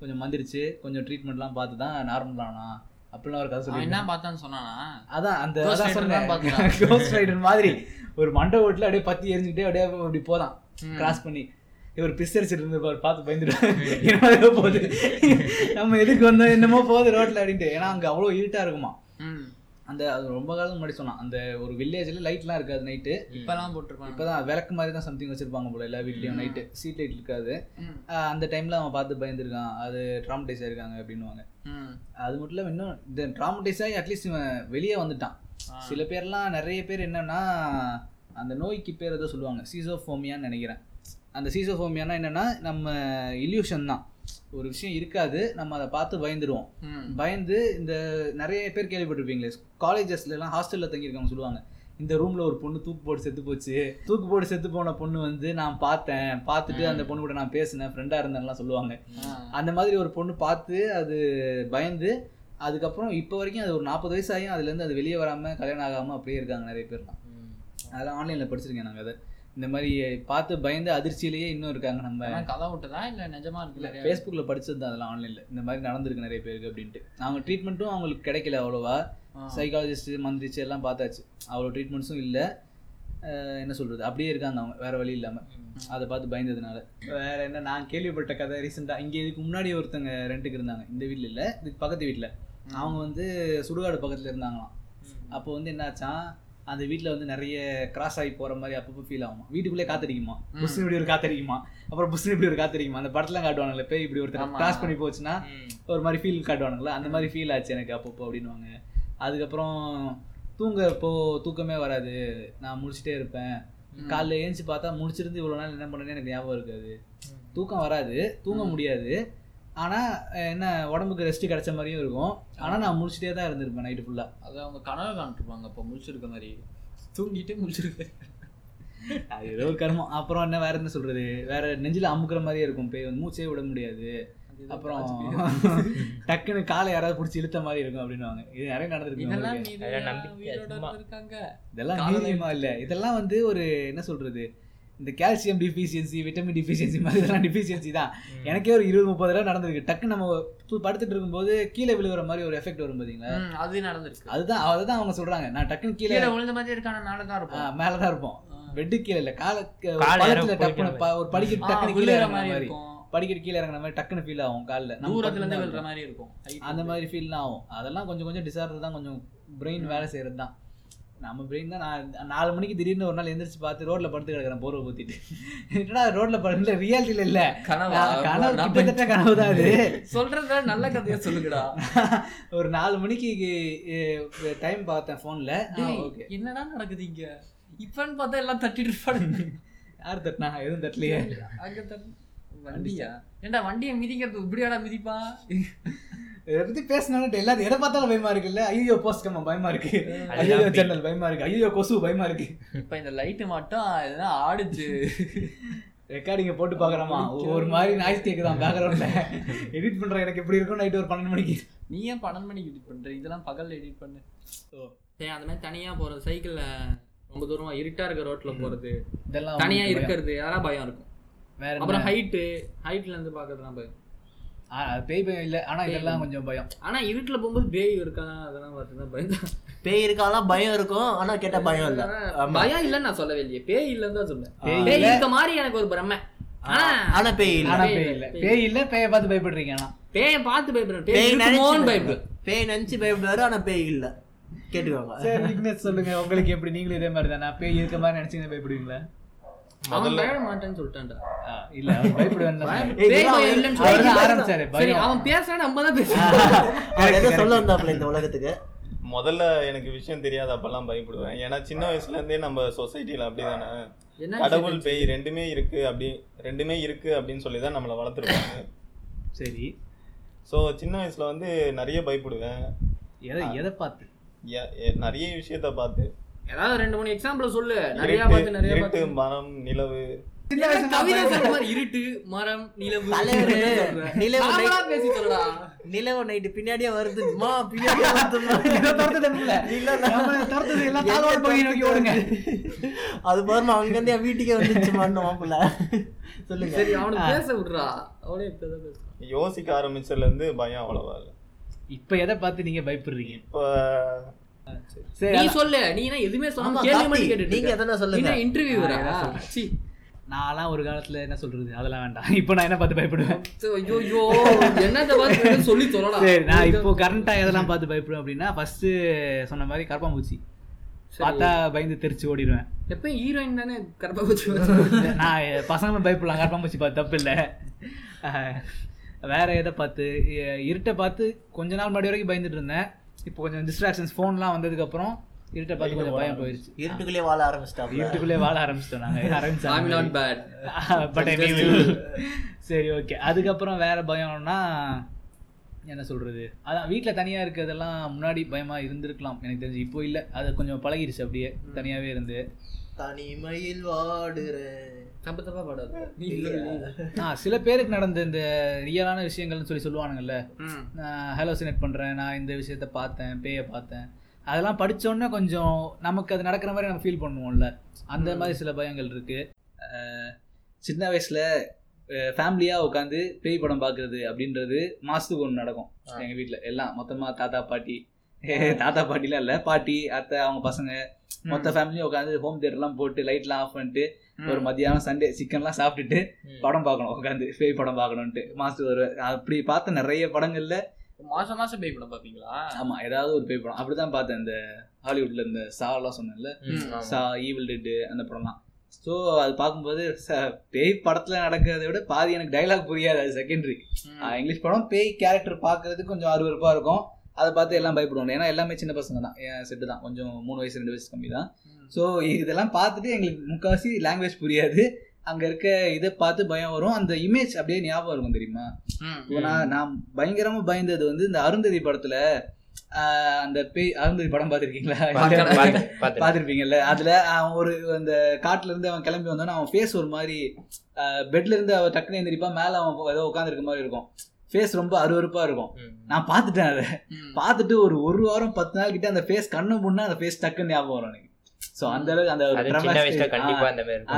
கொஞ்சம் மந்திரிச்சு கொஞ்சம் ட்ரீட்மெண்ட்லாம் பார்த்து தான் நார்மல் ஆனா. அப்படிலாம் ஒரு கதை சொல்லி என்ன பார்த்தான்னு சொன்னானா? அதான் அந்த அதான் சொன்னேன். (laughs) மாதிரி. ஒரு மண்டை ஓட்டில் அப்படியே பத்தி எரிஞ்சுக்கிட்டே அப்படியே அப்படி போதான். கிராஸ் பண்ணி. இவர் பிஸ்தரிச்சிட்டு இருந்திருப்பார் பார்த்து பயந்துட்டு என்னமோ (laughs) போகுது. (laughs) நம்ம எதுக்கு வந்தோம் என்னமோ போகுது ரோட்ல அப்படின்ட்டு. ஏன்னா அங்க அவ்வளோ இருட்டா இருக்குமா. அந்த அது ரொம்ப காலம் முன்னாடி சொன்னான். அந்த ஒரு வில்லேஜ்ல லைட்லாம் இருக்காது நைட்டு இப்பெல்லாம் போட்டிருப்பாங்க. இப்பதான் விளக்கு மாதிரி தான் சம்திங் வச்சிருப்பாங்க போல எல்லா வீட்லயும் நைட்டு சீட் லைட் இருக்காது. அந்த டைம்ல அவன் பார்த்து பயந்துருக்கான். அது ட்ராமடைஸ் ஆயிருக்காங்க அப்படின்னுவாங்க. ம். அது மட்டும் இல்லாம இன்னும் இந்த ட்ராமடைஸ் ஆகி அட்லீஸ்ட் இவன் வெளியே வந்துட்டான். சில பேர்லாம் நிறைய பேர் என்னன்னா அந்த நோய்க்கு பேர் ஏதோ சொல்லுவாங்க. சீசோஃபோமியான்னு நினைக்கிறேன். அந்த சீசோஃபோமியானா என்னன்னா நம்ம இல்யூஷன் தான். ஒரு விஷயம் இருக்காது நம்ம அதை பார்த்து பயந்துருவோம். பயந்து இந்த நிறைய பேர் கேள்விப்பட்டிருப்பீங்களே காலேஜஸ்ல எல்லாம் ஹாஸ்டல்ல தங்கியிருக்கவங்க சொல்லுவாங்க இந்த ரூம்ல ஒரு பொண்ணு தூக்கு போட்டு செத்து போச்சு. தூக்கு போட்டு செத்து போன பொண்ணு வந்து நான் பார்த்தேன் பார்த்துட்டு அந்த பொண்ணு கூட நான் பேசினேன் ஃப்ரெண்டா இருந்தேன்லாம் சொல்லுவாங்க. அந்த மாதிரி ஒரு பொண்ணு பார்த்து அது பயந்து அதுக்கப்புறம் இப்போ வரைக்கும் அது ஒரு நாற்பது வயசு ஆகியும் அதுலேருந்து அது வெளியே வராமல் கல்யாணம் ஆகாமல் அப்படியே இருக்காங்க நிறைய பேர்லாம். அதெல்லாம் ஆன்லைனில் படிச்சிருக்கேன் நாங்கள் அதை. இந்த மாதிரி பார்த்து பயந்து அதிர்ச்சியிலேயே இன்னும் இருக்காங்க நம்ம கதை விட்டதா இல்ல நிஜமா இருக்கு நிறைய ஃபேஸ்புக்கில் படிச்சது தான் அதெல்லாம் ஆன்லைனில் இந்த மாதிரி நடந்திருக்கு நிறைய பேருக்கு அப்படின்ட்டு. அவங்க ட்ரீட்மெண்ட்டும் அவங்களுக்கு கிடைக்கல அவ்வளோவா. சைக்காலஜிஸ்ட் மந்திரிச்சு எல்லாம் பார்த்தாச்சு. அவ்வளோ ட்ரீட்மெண்ட்ஸும் இல்லை. என்ன சொல்கிறது அப்படியே இருக்காங்க அவங்க. வேற வழி இல்லாமல் அதை பார்த்து பயந்ததுனால. வேற என்ன? நான் கேள்விப்பட்ட கதை ரீசெண்டாக இங்கே இதுக்கு முன்னாடி ஒருத்தங்க ரெண்டுக்கு இருந்தாங்க. இந்த வீட்டில் இல்லை இதுக்கு பக்கத்து வீட்டில் அவங்க வந்து சுடுகாடு பக்கத்தில் இருந்தாங்களாம். அப்போ வந்து என்னாச்சான் அந்த வீட்டில் வந்து நிறைய கிராஸ் ஆகி போகிற மாதிரி அப்பப்போ ஃபீல் ஆகுமா. வீட்டுக்குள்ளே காத்தடிக்குமா? புஷ்னு இப்படி ஒரு காத்தடிக்குமா? அப்புறம் புஷ்னு இப்படி ஒரு காத்தடிக்குமா? அந்த படத்துலாம் காட்டுவானுங்களே போய் இப்படி ஒருத்தர். கிராஸ் பண்ணி போச்சுன்னா ஒரு மாதிரி ஃபீல் காட்டுவானுங்களா அந்த மாதிரி ஃபீல் ஆச்சு எனக்கு அப்பப்போ அப்படின்னுவாங்க. அதுக்கப்புறம் தூங்க இப்போ தூக்கமே வராது. நான் முழிச்சிட்டே இருப்பேன். காலைல ஏஞ்சி பார்த்தா முழிச்சிருந்து இவ்வளோ நாள் என்ன பண்ணேன்னு எனக்கு ஞாபகம் இருக்காது. தூக்கம் வராது. தூங்க முடியாது. ஆனால் என்ன உடம்புக்கு ரெஸ்ட் கிடைச்ச மாதிரியும் இருக்கும். ஆனால் நான் முழிச்சிட்டே தான் இருந்திருப்பேன் நைட்டு ஃபுல்லாக அது அவங்க கனவு காண்ட்ருப்பாங்க அப்போ முழிச்சிருக்க மாதிரி. தூங்கிட்டு முழிச்சிருக்க. அது ஏதோ ஒரு கர்மம். அப்புறம் என்ன வேற என்ன சொல்றது? வேற நெஞ்சில அமுக்குற மாதிரியே இருக்கும். பேய் வந்து மூச்சே விட முடியாது. அப்புறம் (laughs) டக்குன்னு காலை யாராவது பிடிச்சி இழுத்த மாதிரி இருக்கும் அப்படின்னுவாங்க. இது நிறைய நடந்திருக்கு இதெல்லாம் இதெல்லாம் இல்ல? இதெல்லாம் வந்து ஒரு என்ன சொல்றது? இந்த கால்சியம் டிஃபிஷியன்சி விட்டமின் டிஃபிஷியன்சி மாதிரி இதெல்லாம் (laughs) டிஃபிஷியன்சி தான். எனக்கே ஒரு இருபது முப்பது தடவை நடந்திருக்கு. டக்குன்னு நம்ம படுத்துட்டு இருக்கும்போது கீழே விழுகிற மாதிரி ஒரு எஃபெக்ட் வரும் பாத்தீங்களா? ம், அது நடந்திருக்கு. அதுதான் அதுதான் அவங்க சொல்றாங்க. நான் டக்குன்னு கீழே விழுந்த மாதிரி இருக்கான? மேல தான் இருப்போம். மேலதான் இருப்போம். பெட்டு கீழே இல்ல. கால டக்குன்னு ஒரு படிக்கட்டு ஆ, டக்குன்னு கீழே மாதிரி படிக்கட்டு கீழே இறங்குற மாதிரி டக்குன்னு ஃபீல் ஆகும் காலில். தூரத்துல இருந்து விழுற மாதிரி இருக்கும். அந்த மாதிரி ஃபீல் ஆகும். அதெல்லாம் கொஞ்சம் கொஞ்சம் டிசார்டர் தான் கொஞ்சம் பிரெயின் வேலை செய்யறது தான் நம்ம பிரெயின் தான் நான் நாலு மணிக்கு திடீர்னு ஒரு நாள் எந்திரிச்சு பார்த்து ரோட்ல படுத்து கிடக்குறேன் போர்வை ஊத்திட்டு. என்னடா ரோட்ல படுத்து ரியாலிட்டியில இல்ல. கனவா? கனவு கிட்டத்தட்ட கனவு தான் அது. சொல்றத நல்ல கதையா சொல்லுங்கடா. (laughs) ஒரு நாலு மணிக்கு டைம் பார்த்தேன் போன்ல ஓகே என்னடா நடக்குது இங்க? இப்பன்னு பார்த்தா எல்லாம் தட்டிட்டு இருப்பானுங்க யார் தட்டினா? எதுவும் தட்டலையே. அங்க தட்டு வண்டியா? ஏன்டா வண்டியை மிதிக்கிறது இப்படியாடா மிதிப்பா (laughs) இதை பத்தி பேசினாலும் எல்லாரும் எதை பார்த்தாலும் பயமா இருக்குல்ல? ஐயோ போஸ்ட் கம்மா பயமா இருக்கு. ஐயோ ஜன்னல் பயமா இருக்கு. ஐயோ கொசு பயமா இருக்கு. இப்ப இந்த லைட்டு மட்டும் எதுனா ஆடுச்சு. ரெக்கார்டிங்க போட்டு பாக்குறோமா ஒரு மாதிரி நாய்ஸ் கேக்குதான் பேக்ரவுண்ட்ல எடிட் பண்ற எனக்கு எப்படி இருக்கும்? நைட் ஒரு பன்னெண்டு மணிக்கு. நீ ஏன் பன்னெண்டு மணிக்கு எடிட் பண்ற? இதெல்லாம் பகல்ல எடிட் பண்ணு. சரி அந்த மாதிரி தனியா போறது சைக்கிள்ல ரொம்ப தூரமா இருட்டா இருக்க ரோட்ல போறது இதெல்லாம் தனியா உங்களுக்கு இருக்கிறது அதெல்லாம் பயம் இருக்கும். வேற அப்புறம்? ஹைட்டு ஹைட்ல இருந்து பாக்குறதுலாம் பயம். பேய் பயம் இல்ல. ஆனா இதெல்லாம் கொஞ்சம் பயம். ஆனா இருட்டுல போகும்போது பேய் இருக்கா? அதெல்லாம் பார்த்துதான் பயம் பேய் இருக்காலாம் பயம் இருக்கும். ஆனா கேட்டா பயம் இல்ல. பயம் இல்லைன்னு நான் சொல்லவே இல்லையே. பேய் இல்லைன்னு தான் சொல்றேன் பேய். இருக்க மாதிரி எனக்கு ஒரு பிரமை. ஆனா ஆனா பேய் இல்ல. ஆனா பேய் இல்ல, பேய் இல்ல. பேய பார்த்து பயப்படுறீங்க ஆனா. பேயை பார்த்து பயப்படுறேன். பேய் நினைச்சு பயப்படுறேன் பேய் நினைச்சு பயப்படுவாரு ஆனா பேய் இல்ல. கேட்டுக்கோங்க. சொல்லுங்க. உங்களுக்கு எப்படி? நீங்களும் இதே மாதிரி தானே? பேய் இருக்க மாதிரி நினைச்சீங்க பயப்படுவீங்களா? அவன் பயப்பட மாட்டேன்னு சொல்லிட்டான்டா. இல்ல பயப்படுவேன் ஆரம்பிச்சாரு சரி அவன் நம்ம தான் சொல்ல இந்த உலகத்துக்கு. முதல்ல எனக்கு விஷயம் தெரியாது அப்பெல்லாம் பயப்படுவேன். ஏன்னா சின்ன வயசுல இருந்தே நம்ம சொசைட்டில அப்படிதானே? கடவுள் பேய் ரெண்டுமே இருக்கு அப்படி ரெண்டுமே இருக்கு அப்படின்னு சொல்லி தான் நம்மளை வளர்த்துருப்பாங்க சரி. ஸோ சின்ன வயசுல வந்து நிறைய பயப்படுவேன். எதை எதை பார்த்து? நிறைய விஷயத்த பார்த்து. ஏதாவது ரெண்டு மூணு எக்ஸாம்பிள் சொல்லு. நிறைய பார்த்து நிறைய பார்த்து. மரம் நிலவு. இருட்டு மரம் நிலவு. நிலவு நைட்டு பின்னாடியே வருது. மா பின்னாடியே (laughs) அது பாருமா அங்க இருந்து என் வீட்டுக்கே வந்துச்சுமான்னு மாப்பிள்ள. சொல்லுங்க. சரி அவனுக்கு பேச விடுறா. அவனே இப்பதான் யோசிக்க ஆரம்பிச்சதுல இருந்து பயம் அவ்வளவா இல்லை. இப்ப எதை பார்த்து நீங்க பயப்படுறீங்க? இப்போ நீ. சொல்லு நீ எதுவுமே சொல்லாம கேள்வி மட்டும் கேட்டுட்டு நீங்க எதனா சொல்லுங்க. சொல்றேன். சி. நான்லாம் ஒரு காலத்துல என்ன சொல்றது? அதெல்லாம் வேண்டாம். இப்போ நான் என்ன பார்த்து பயப்படுவேன்? ஐயோ என்னத்த பார்த்து சொல்லி சொல்லடா. சரி நான் இப்போ கரண்டா எதெல்லாம் பார்த்து பயப்படுவேன் அப்படின்னா ஃபர்ஸ்ட் சொன்ன மாதிரி கரப்பாம்பூச்சி. பார்த்தா பயந்து தெரிச்சு ஓடிடுவேன். எப்பயும் ஹீரோயின் தானே கரப்பா வச்சு நான் பசங்க பயப்படலாம். கரப்பாம்பூச்சி பார்த்து தப்பு இல்லை. வேற எதை பார்த்து இருட்டை பார்த்து கொஞ்ச நாள் முன்னாடி வரைக்கும் பயந்துட்டு இருந்தேன். இப்போ கொஞ்சம் டிஸ்ட்ராக்ஷன்ஸ் ஃபோன்லாம் வந்ததுக்கு அப்புறம் இருட்டை பார்த்து கொஞ்சம் பயம் போயிருச்சு. இருட்டுக்குள்ளே வாழ ஆரம்பிச்சிட்டாப்ல இருட்டுக்குள்ளே வாழ ஆரம்பிச்சிட்டோம் நாங்க. ஐம் ஆரம்பிச்சாங்க நாட் பேட் பட் சரி ஓகே அதுக்கப்புறம் வேற பயம்னா என்ன சொல்றது? அதான் வீட்டில் தனியா இருக்கிறதெல்லாம் முன்னாடி பயமா இருந்திருக்கலாம். எனக்கு தெரிஞ்சு இப்போ இல்லை. அது கொஞ்சம் பழகிருச்சு அப்படியே தனியாவே இருந்து. தனிமையில் வாடுறேன். தப்பு தப்பா பாடாது ஆ சில பேருக்கு நடந்த இந்த ரியலான விஷயங்கள்னு சொல்லி சொல்லுவானுங்கல்ல ஹலோசினேட் பண்றேன் நான் இந்த விஷயத்த பார்த்தேன் பேயை பார்த்தேன். அதெல்லாம் படிச்சோன்னே கொஞ்சம் நமக்கு அது நடக்கிற மாதிரி நம்ம ஃபீல் பண்ணுவோம்ல. அந்த மாதிரி சில பயங்கள் இருக்கு. அஹ் சின்ன வயசுல ஃபேமிலியாக உட்காந்து பேய் படம் பார்க்குறது அப்படின்றது மாதத்துக்கு ஒன்று நடக்கும். எங்கள் வீட்டில் எல்லாம் மொத்தமாக தாத்தா பாட்டி. தாத்தா பாட்டிலாம் இல்லை பாட்டி அத்தை அவங்க பசங்க. மொத்த ஃபேமிலியும் உட்காந்து ஹோம் தியேட்டர்லாம் போட்டு லைட்லாம் ஆஃப் பண்ணிட்டு ஒரு மத்தியானம் சண்டே சிக்கன்லாம் சாப்பிட்டுட்டு படம் பார்க்கணும் உட்காந்து பேய் படம் பார்க்கணுன்ட்டு மாதத்துக்கு ஒரு அப்படி பார்த்த நிறைய படங்கள்ல மாசம் மாசம் பேய் படம் பாப்பீங்களா ஆமா ஏதாவது ஒரு பேய் படம். அப்படிதான் பார்த்தேன் இந்த ஹாலிவுட்ல இந்த சாலாம் சொன்னேன்ல. ம், ஆமா. சா ஈவில் டெட்டு அந்த படம்லாம். ஸோ அது பார்க்கும்போது ச- பேய் படத்துல நடக்கிறத விட பாதி எனக்கு டைலாக் புரியாது அது செகண்டரி இங்கிலீஷ் படம் பேய் கேரக்டர் பார்க்கறதுக்கு கொஞ்சம் அருவருப்பா இருக்கும். அதை பார்த்து எல்லாம் பயப்படுவாங்க ஏன்னா எல்லாமே சின்ன பசங்க தான். என் செட்டு தான். கொஞ்சம் மூணு வயசு ரெண்டு வயசு கம்மி தான் ஸோ இதெல்லாம் பார்த்துட்டு எங்களுக்கு முக்கால்வாசி லாங்குவேஜ் புரியாது. அங்கே இருக்க இதை பார்த்து பயம் வரும். அந்த இமேஜ் அப்படியே ஞாபகம் இருக்கும் தெரியுமா? இப்போ நான் நான் பயங்கரமா பயந்தது வந்து இந்த அருந்ததி படத்துல அந்த பேய் அருந்ததி படம் பார்த்துருக்கீங்களா. (laughs) பார்த்துருப்பீங்கல்ல? அதுல அவன் ஒரு அந்த காட்டுல இருந்து அவன் கிளம்பி வந்தோன்னா அவன் ஃபேஸ் ஒரு மாதிரி பெட்ல இருந்து அவன் டக்குனு எந்திரிப்பான் மேல அவன் ஏதோ உட்காந்துருக்க மாதிரி இருக்கும். ஃபேஸ் ரொம்ப அருவருப்பா இருக்கும். நான் பார்த்துட்டேன் அதை. பார்த்துட்டு ஒரு ஒரு வாரம் பத்து நாள் கிட்ட அந்த ஃபேஸ் கண்ணு முன்னா அந்த ஃபேஸ் டக்குன்னு ஞாபகம் வரும் எனக்கு. ஸோ அந்த அளவுக்கு அந்த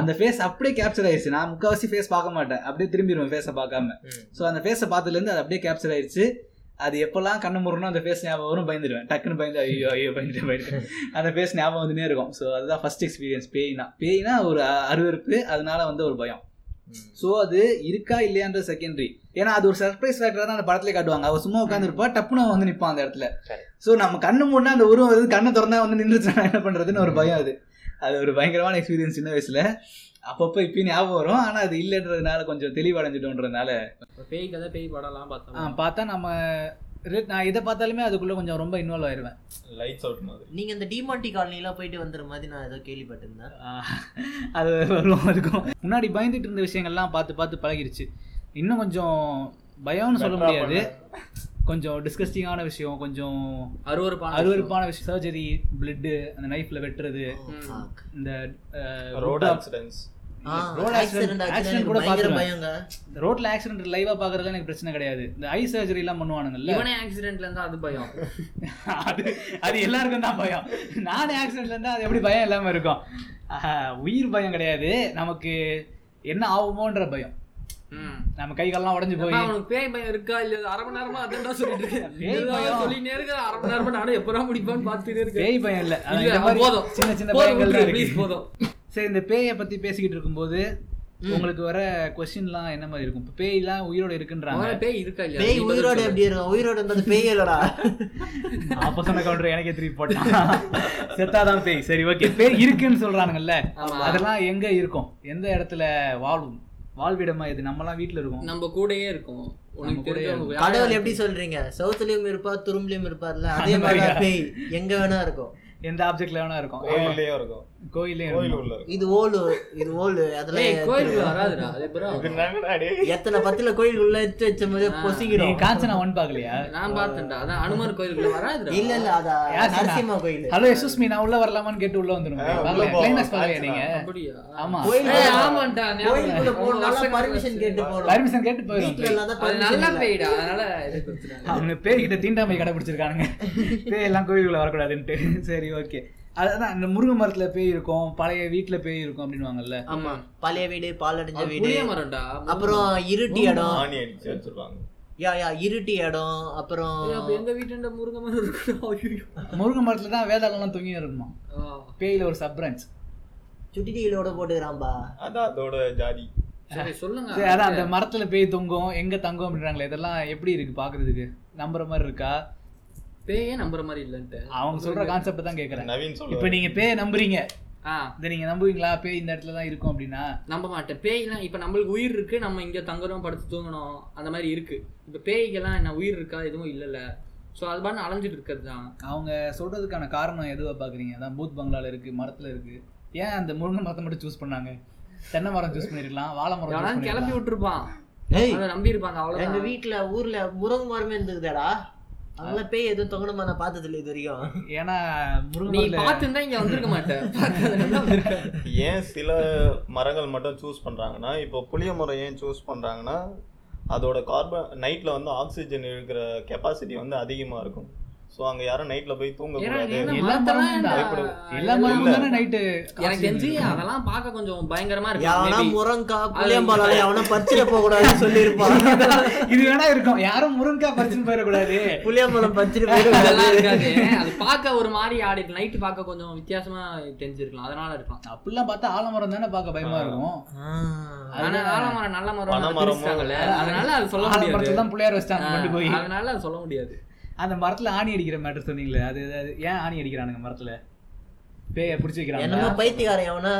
அந்த ஃபேஸ் அப்படியே கேப்சர் ஆயிடுச்சு நான் முக்கால்வாசி ஃபேஸ் பார்க்க மாட்டேன். அப்படியே திரும்பிடுவேன் ஃபேஸை பார்க்காம. ஸோ அந்த ஃபேஸை பார்த்ததுலேருந்து அது அப்படியே கேப்சர் ஆயிடுச்சு அது எப்பெல்லாம் கண்ணு முறணும் அந்த ஃபேஸ் ஞாபகம் வரும் பயந்துடுவேன். டக்குன்னு பயந்து ஐயோ ஐயோ பயந்துட்டு பயந்துட்டு (laughs) அந்த ஃபேஸ் ஞாபகம் வந்துனே இருக்கும். ஸோ அதுதான் ஃபர்ஸ்ட் எக்ஸ்பீரியன்ஸ் பேய்னா. பேய்னா ஒரு அருவருப்பு. அதனால வந்து ஒரு பயம். ஸோ அது இருக்கா இல்லையான்ற செகண்டரி ஏன்னா அது ஒரு சர்ப்ரைஸ் ஃபேக்டராக தான் அந்த படத்துல காட்டுவாங்க. அவ சும்மா உட்காந்துருப்பா டப்புன்னு அவன் வந்து நிற்பான் அந்த இடத்துல. ஸோ நம்ம கண்ணு முன்னா அந்த உருவம் வருது கண்ணை திறந்தா வந்து நின்றுச்சு என்ன பண்றதுன்னு ஒரு பயம் அது. அது ஒரு பயங்கரமான எக்ஸ்பீரியன்ஸ் சின்ன வயசுல. அப்பப்போ இப்பயும் ஞாபகம் வரும். ஆனா அது இல்லைன்றதுனால கொஞ்சம் தெளிவடைஞ்சிட்டோன்றதுனால. பேய் கதை பேய் படம்லாம் பார்த்தோம். பார்த்தா நம்ம நான் எதை பார்த்தாலுமே அதுக்குள்ள கொஞ்சம் ரொம்ப இன்வால்வ் ஆயிருவேன். லைட்ஸ் அவுட் மாதிரி. நீங்க இந்த டிமாண்டி காலனிலாம் போயிட்டு வந்துற மாதிரி நான் ஏதோ கேள்விப்பட்டிருந்தேன். அது வரும் அதுக்கும் முன்னாடி பயந்துட்டு இருந்த விஷயங்கள்லாம் பார்த்து பார்த்து பழகிருச்சு. இன்னும் கொஞ்சம் பயம்னு சொல்ல முடியாது. கொஞ்சம் டிஸ்கஸ்டிங்கான விஷயம் கொஞ்சம் அருவருப்பான அருவருப்பான விஷயம். சர்ஜரி பிளட்டு அந்த நைஃப்ல வெட்டுறது Fuck. இந்த road accidents ah, Road accident accident ஆச்சுன்னா எனக்கு கூட. பயங்க. ரோட்ல ஆக்சிடென்ட் லைவா பாக்குறதுல எனக்கு பிரச்சனை கிடையாது. இந்த ஐ சர்ஜரி எல்லாம் பண்ணுவானுங்கல்ல. இவனே ஆக்சிடென்ட்ல இருந்தா அது பயம். (laughs) அது அது எல்லாருக்கும் தான் பயம். நானே ஆக்சிடென்ட்ல இருந்தா அது எப்படி பயம் இல்லாம இருக்கும்? உயிர் பயம் கிடையாது. நமக்கு என்ன ஆகுமோன்ற பயம். ம். நம்ம கை கால்லாம் உடஞ்சு போய். அப்பா, உனக்கு பேய் பயம் இருக்கா இல்ல அரை மணி நேரமா அதான் சொல்லிட்டு இருக்கேன். பேய் பயம். சொல்லிட்டே இருக்க அரை மணி நேரமா நானும் எப்பதான் முடிப்பான்னு பார்த்துட்டே இருக்கேன். பேய் பயம் இல்ல. போதும். சின்ன சின்ன பயங்கள் போதும். சரி இந்த பேயை பத்தி பேசிக்கிட்டு இருக்கும்போது உங்களுக்கு வர கொஸ்டின்லாம் என்ன மாதிரி இருக்கும்? இப்போ பேய்லாம் உயிரோட இருக்குன்றாங்க. பேய் இருக்கா இல்லையா பேய் உயிரோட. எப்படி இருக்கும்? உயிரோட இருந்தது பேய் இல்லடா. அப்ப சொன்ன கவுண்டர் எனக்கே திருப்பி போட்டான் செத்தாதான் பேய். சரி ஓகே பேய் இருக்குன்னு சொல்றானுங்கல்ல. அதெல்லாம் எங்க இருக்கும்? எந்த இடத்துல வாழும் வாழ்விடமா இது நம்மலாம் வீட்ல இருக்கோம். நம்ம கூடயே இருக்கும். கடவுள் எப்படி சொல்றீங்க? சவுத்துலயும் இருப்பார் துரும்புலயும் இருப்பார்ல. அதே மாதிரி? பேய். எங்க வேணா இருக்கும். எந்த ஆப்ஜெக்ட்ல வேணா இருக்கும். இருக்கும். கோயிலே இது ஓலு இது ஓலு ஏய் அதெல்லாம் கோயிலுக்கு வராதுடா அது bro. இது என்னங்கடா டேய்? எத்தனை பத்துல கோயில் உள்ள எடுத்து வச்ச நீ பொசிக்கிறோம் காஞ்சனா ஒன் பாக்கலையா நான் பார்த்தேன்டா. அதான் அனுமர் கோயிலுக்குள்ள வராதுடா. இல்ல இல்ல அத யார் சொன்னா? நரசிம்ம கோயில். ஹலோ எஸ்எஸ் மீ நான் உள்ள வரலாமான்னு கேட்டு உள்ள வந்துரும். கிளைமேக்ஸ் பாக்கலையா நீங்க? அப்படியா? ஆமா. கோயில் ஆமாண்டா கோயிலுக்குள்ள பர்மிஷன் கேட்டு போறோம் பர்மிஷன் கேட்டு வீட்ல போயிடும் இல்லாத அது permission நல்லா இல்ல. பேய்டா அதனால இது கொடுத்துட்டாங்க அவங்க பேய்கிட்ட தீண்டாமை கடைபிடிச்சிருக்கானுங்க. பேய் எல்லாம் கோயிலுக்குள்ள வரக்கூடாதுன்ட்டு. சரி ஓகே. அதான் இந்த முருங்கை மரத்துல பேய் இருக்கும் பழைய வீட்டுல பேய் இருக்கும் அப்படின்னுவாங்கல்ல. ஆமா. பழைய வீடு பாலடைஞ்ச அது வீடு. மரம்டா. அப்புறம் இருட்டி இடம். ஆணி அடிச்சு வச்சிருப்பாங்க. யா யா இருட்டி இடம். அப்புறம் எங்க வீட்டுல முருங்கை மரம் இருக்கு ஐயோ. முருங்கை மரத்துல தான் வேதாளம்லாம் தொங்கி இருக்குமா. பேயில ஒரு சப் பிரான்ச் சுட்டி டிவிலோட போட்டுக்கிறான்பா. அதான் அதோட ஜாதி. சரி சொல்லுங்க. சரி அதான் அந்த மரத்துல பேய் தொங்கும் எங்க தங்கும் அப்படின்றாங்களே இதெல்லாம் எப்படி இருக்கு பாக்குறதுக்கு? நம்புற மாதிரி இருக்கா? பேயே நம்புற மாதிரி இல்லன்ட்டு. அவங்க சொல்ற கான்செப்ட் தான் கேக்குறேன். நவீன் இப்ப சொல்லுவாரு நீங்க பேய் நம்புறீங்க. ஆ. இதை நீங்க நம்புவீங்களா? பேய் இந்த இடத்துல தான் இருக்கும் அப்படின்னா? நம்ப மாட்டேன். பேய்லாம் இப்ப நம்மளுக்கு உயிர் இருக்கு நம்ம இங்க தங்குறோம் படுத்து தூங்கணும் அந்த மாதிரி இருக்கு. இப்ப பேய்க்கெல்லாம் என்ன உயிர் இருக்கா? எதுவும் இல்லைல்ல. ஸோ அது பாட்டு அலைஞ்சிட்டு இருக்கிறது தான் அவங்க சொல்றதுக்கான காரணம் எதுவா பாக்குறீங்க? அதான் பூத் பங்களால இருக்கு மரத்துல இருக்கு. ஏன் அந்த முருங்கை மரத்தை மட்டும் சூஸ் பண்ணாங்க? தென்னை மரம் சூஸ் பண்ணிருக்கலாம் வாழை மரம் கிளப்பி பண்ணிருக்கலாம். விட்டுருப்பான். நம்பி இருப்பாங்க எங்க அவ்வளவுதான். வீட்டுல ஊர்ல முருங்கை மரமே இருந்ததுடா அதெல்லாம் பேய் எதுவும் தொங்கணுமா? நான் பார்த்தது இல்லை இது வரைக்கும் ஏன்னா நீ பார்த்துருந்தா இங்க வந்திருக்க மாட்டேன். (laughs) ஏன் சில மரங்கள் மட்டும் சூஸ் பண்றாங்கன்னா இப்போ புளிய மரம் ஏன் சூஸ் பண்றாங்கன்னா அதோட கார்பன் நைட்ல வந்து ஆக்சிஜன் இழுக்கிற கெப்பாசிட்டி வந்து அதிகமா இருக்கும். ஸோ அங்க யாரும் நைட்ல போய் தூங்க கூடாது. எனக்கு தெரிஞ்சு அதெல்லாம் பார்க்க கொஞ்சம் பயங்கரமா இருக்கு முருங்கா புளியம்பழம் எவனா பறிச்சிட போக கூடாதுன்னு சொல்லியிருப்பான். (laughs) இது வேணா இருக்கும். யாரும் முருங்கா பறிச்சுன்னு போயிடக்கூடாது. புளியம்பழம் பறிச்சிட்டு (laughs) போயிடுவாங்க இருக்காது. அது பார்க்க ஒரு மாதிரி ஆடி நைட்டு பார்க்க கொஞ்சம் வித்தியாசமா தெரிஞ்சிருக்கலாம். அதனால இருக்கலாம். அப்படிலாம் பார்த்தா ஆலமரம் தானே பார்க்க பயமா இருக்கும். ஆனா ஆலமரம் நல்ல மரம் அதனால அது சொல்ல முடியாது. தான் பிள்ளையார் ஆ, அதனால அது சொல்ல முடியாது. அந்த மரத்துல ஆணி அடிக்கிற மேட்டர் சொன்னீங்களே அது ஏன் ஆணி அடிக்கிறானுங்க மரத்துல? பேய புடிச்சு என்னமோ வைக்கிறாங்க பைத்தியக்காரன் எவனா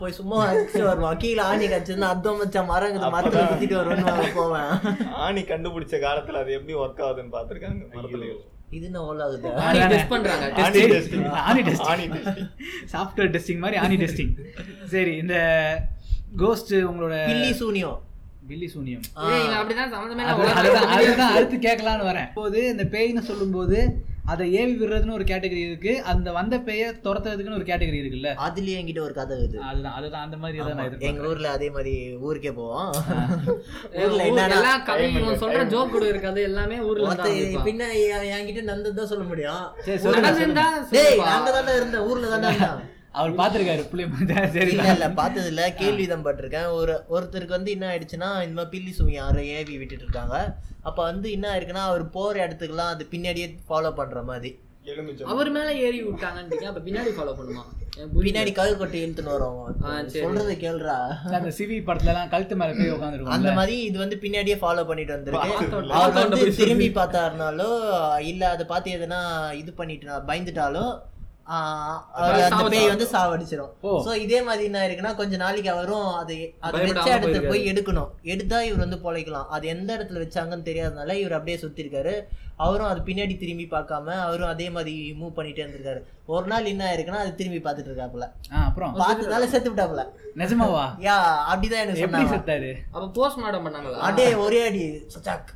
போய் சும்மா அடிச்சு வருவான். கீழே ஆணி கடிச்சிருந்தா அத்தம் வச்ச மரங்குது மரத்துல குத்திட்டு வருவான்னு போவேன். ஆணி கண்டுபிடிச்ச காலத்துல அது எப்படி ஒர்க் ஆகுதுன்னு பாத்துருக்காங்க மரத்துல? இது என்ன ஓல் ஆகுது? ஆணி. டெஸ்ட் பண்றாங்க. ஆணி. டெஸ்டிங் ஆணி testing. ஆணி டெஸ்டிங் சாஃப்ட்வேர் டெஸ்டிங் மாதிரி ஆணி டெஸ்டிங் சரி இந்த கோஸ்ட் உங்களோட பில்லி சூனியம். பில்லி சூனியம். அப்படிதான் சம்மந்தமே அடுத்து கேட்கலான்னு வரேன். போது இந்த பேய்னு சொல்லும்போது அதை ஏவி விடுறதுன்னு ஒரு கேட்டகரி இருக்கு. அந்த வந்த பேயை துரத்துறதுக்குன்னு ஒரு கேட்டகரி இருக்குல்ல. அதுலயும் என்கிட்ட ஒரு கதை இருக்குது அதுதான் அதுதான் அந்த மாதிரி தான் எங்க ஊர்ல அதே மாதிரி ஊருக்கே போவோம். (laughs) ஊர்ல ஊர் என்னன்னா எல்லா கதையும் இவன் சொல்ற ஜோக் கூட இருக்காது எல்லாமே ஊர்ல. பின்ன என்- என்கிட்ட நடந்தது தான் சொல்ல முடியும். நடந்திருந்தா. நாங்க தானே இருந்தேன் ஊர்ல தானே அவர் பாத்திருக்காரு புள்ளிய சரி இல்ல இல்ல பார்த்தது இல்ல கேள்விதான் பட்டிருக்கேன். ஒரு ஒருத்தருக்கு வந்து என்ன ஆயிடுச்சுன்னா இந்த மாதிரி பில்லி சுமி யாரோ ஏவி விட்டுட்டு இருக்காங்க அப்ப வந்து என்ன ஆயிருக்குன்னா அவர் போற இடத்துக்குலாம் அது பின்னாடியே ஃபாலோ பண்ற மாதிரி. அவர் மேல ஏறி விட்டாங்கன்னு அப்ப பின்னாடி ஃபாலோ பண்ணுமா. பின்னாடி கழுகு கொட்டி இழுத்துன்னு வரும். சொல்றதை கேளுடா. அந்த சிவி படத்துல எல்லாம் கழுத்து மேல போய் உட்காந்துருக்கும் அந்த மாதிரி இது வந்து பின்னாடியே ஃபாலோ பண்ணிட்டு வந்திருக்கு. அவர் வந்து திரும்பி. பார்த்தாருனாலோ இல்ல அதை பார்த்து எதுனா இது பண்ணிட்டு பயந்துட்டாலோ ஆஹ், அவர் அதான் அந்த பேய். வந்து சாவடிச்சிடும். சோ இதே மாதிரி என்ன இருக்குன்னா கொஞ்ச நாளைக்கு அவரும் அது அது வச்ச இடத்துல. போய் எடுக்கணும். எடுத்தா இவர் வந்து பொழைக்கலாம். அது எந்த இடத்துல வச்சாங்கன்னு தெரியாதனால இவர் அப்படியே சுத்தி இருக்காரு அவரும் அது பின்னாடி திரும்பி பார்க்காம அவரும் அதே மாதிரி மூவ் பண்ணிட்டே இருந்திருக்காரு. ஒரு நாள் என்ன ஆயிருக்குன்னா அது திரும்பி பார்த்துட்டு இருக்காப்புல. அப்புறம்? பார்த்ததால செத்து விட்டாப்புல. நிஜமாவா? யா அப்படிதான் எனக்கு சொன்னாங்க. அப்ப போஸ்ட் மார்டம் பண்ணாங்களா? அப்படியே ஒரே அடி. சச்சாக்.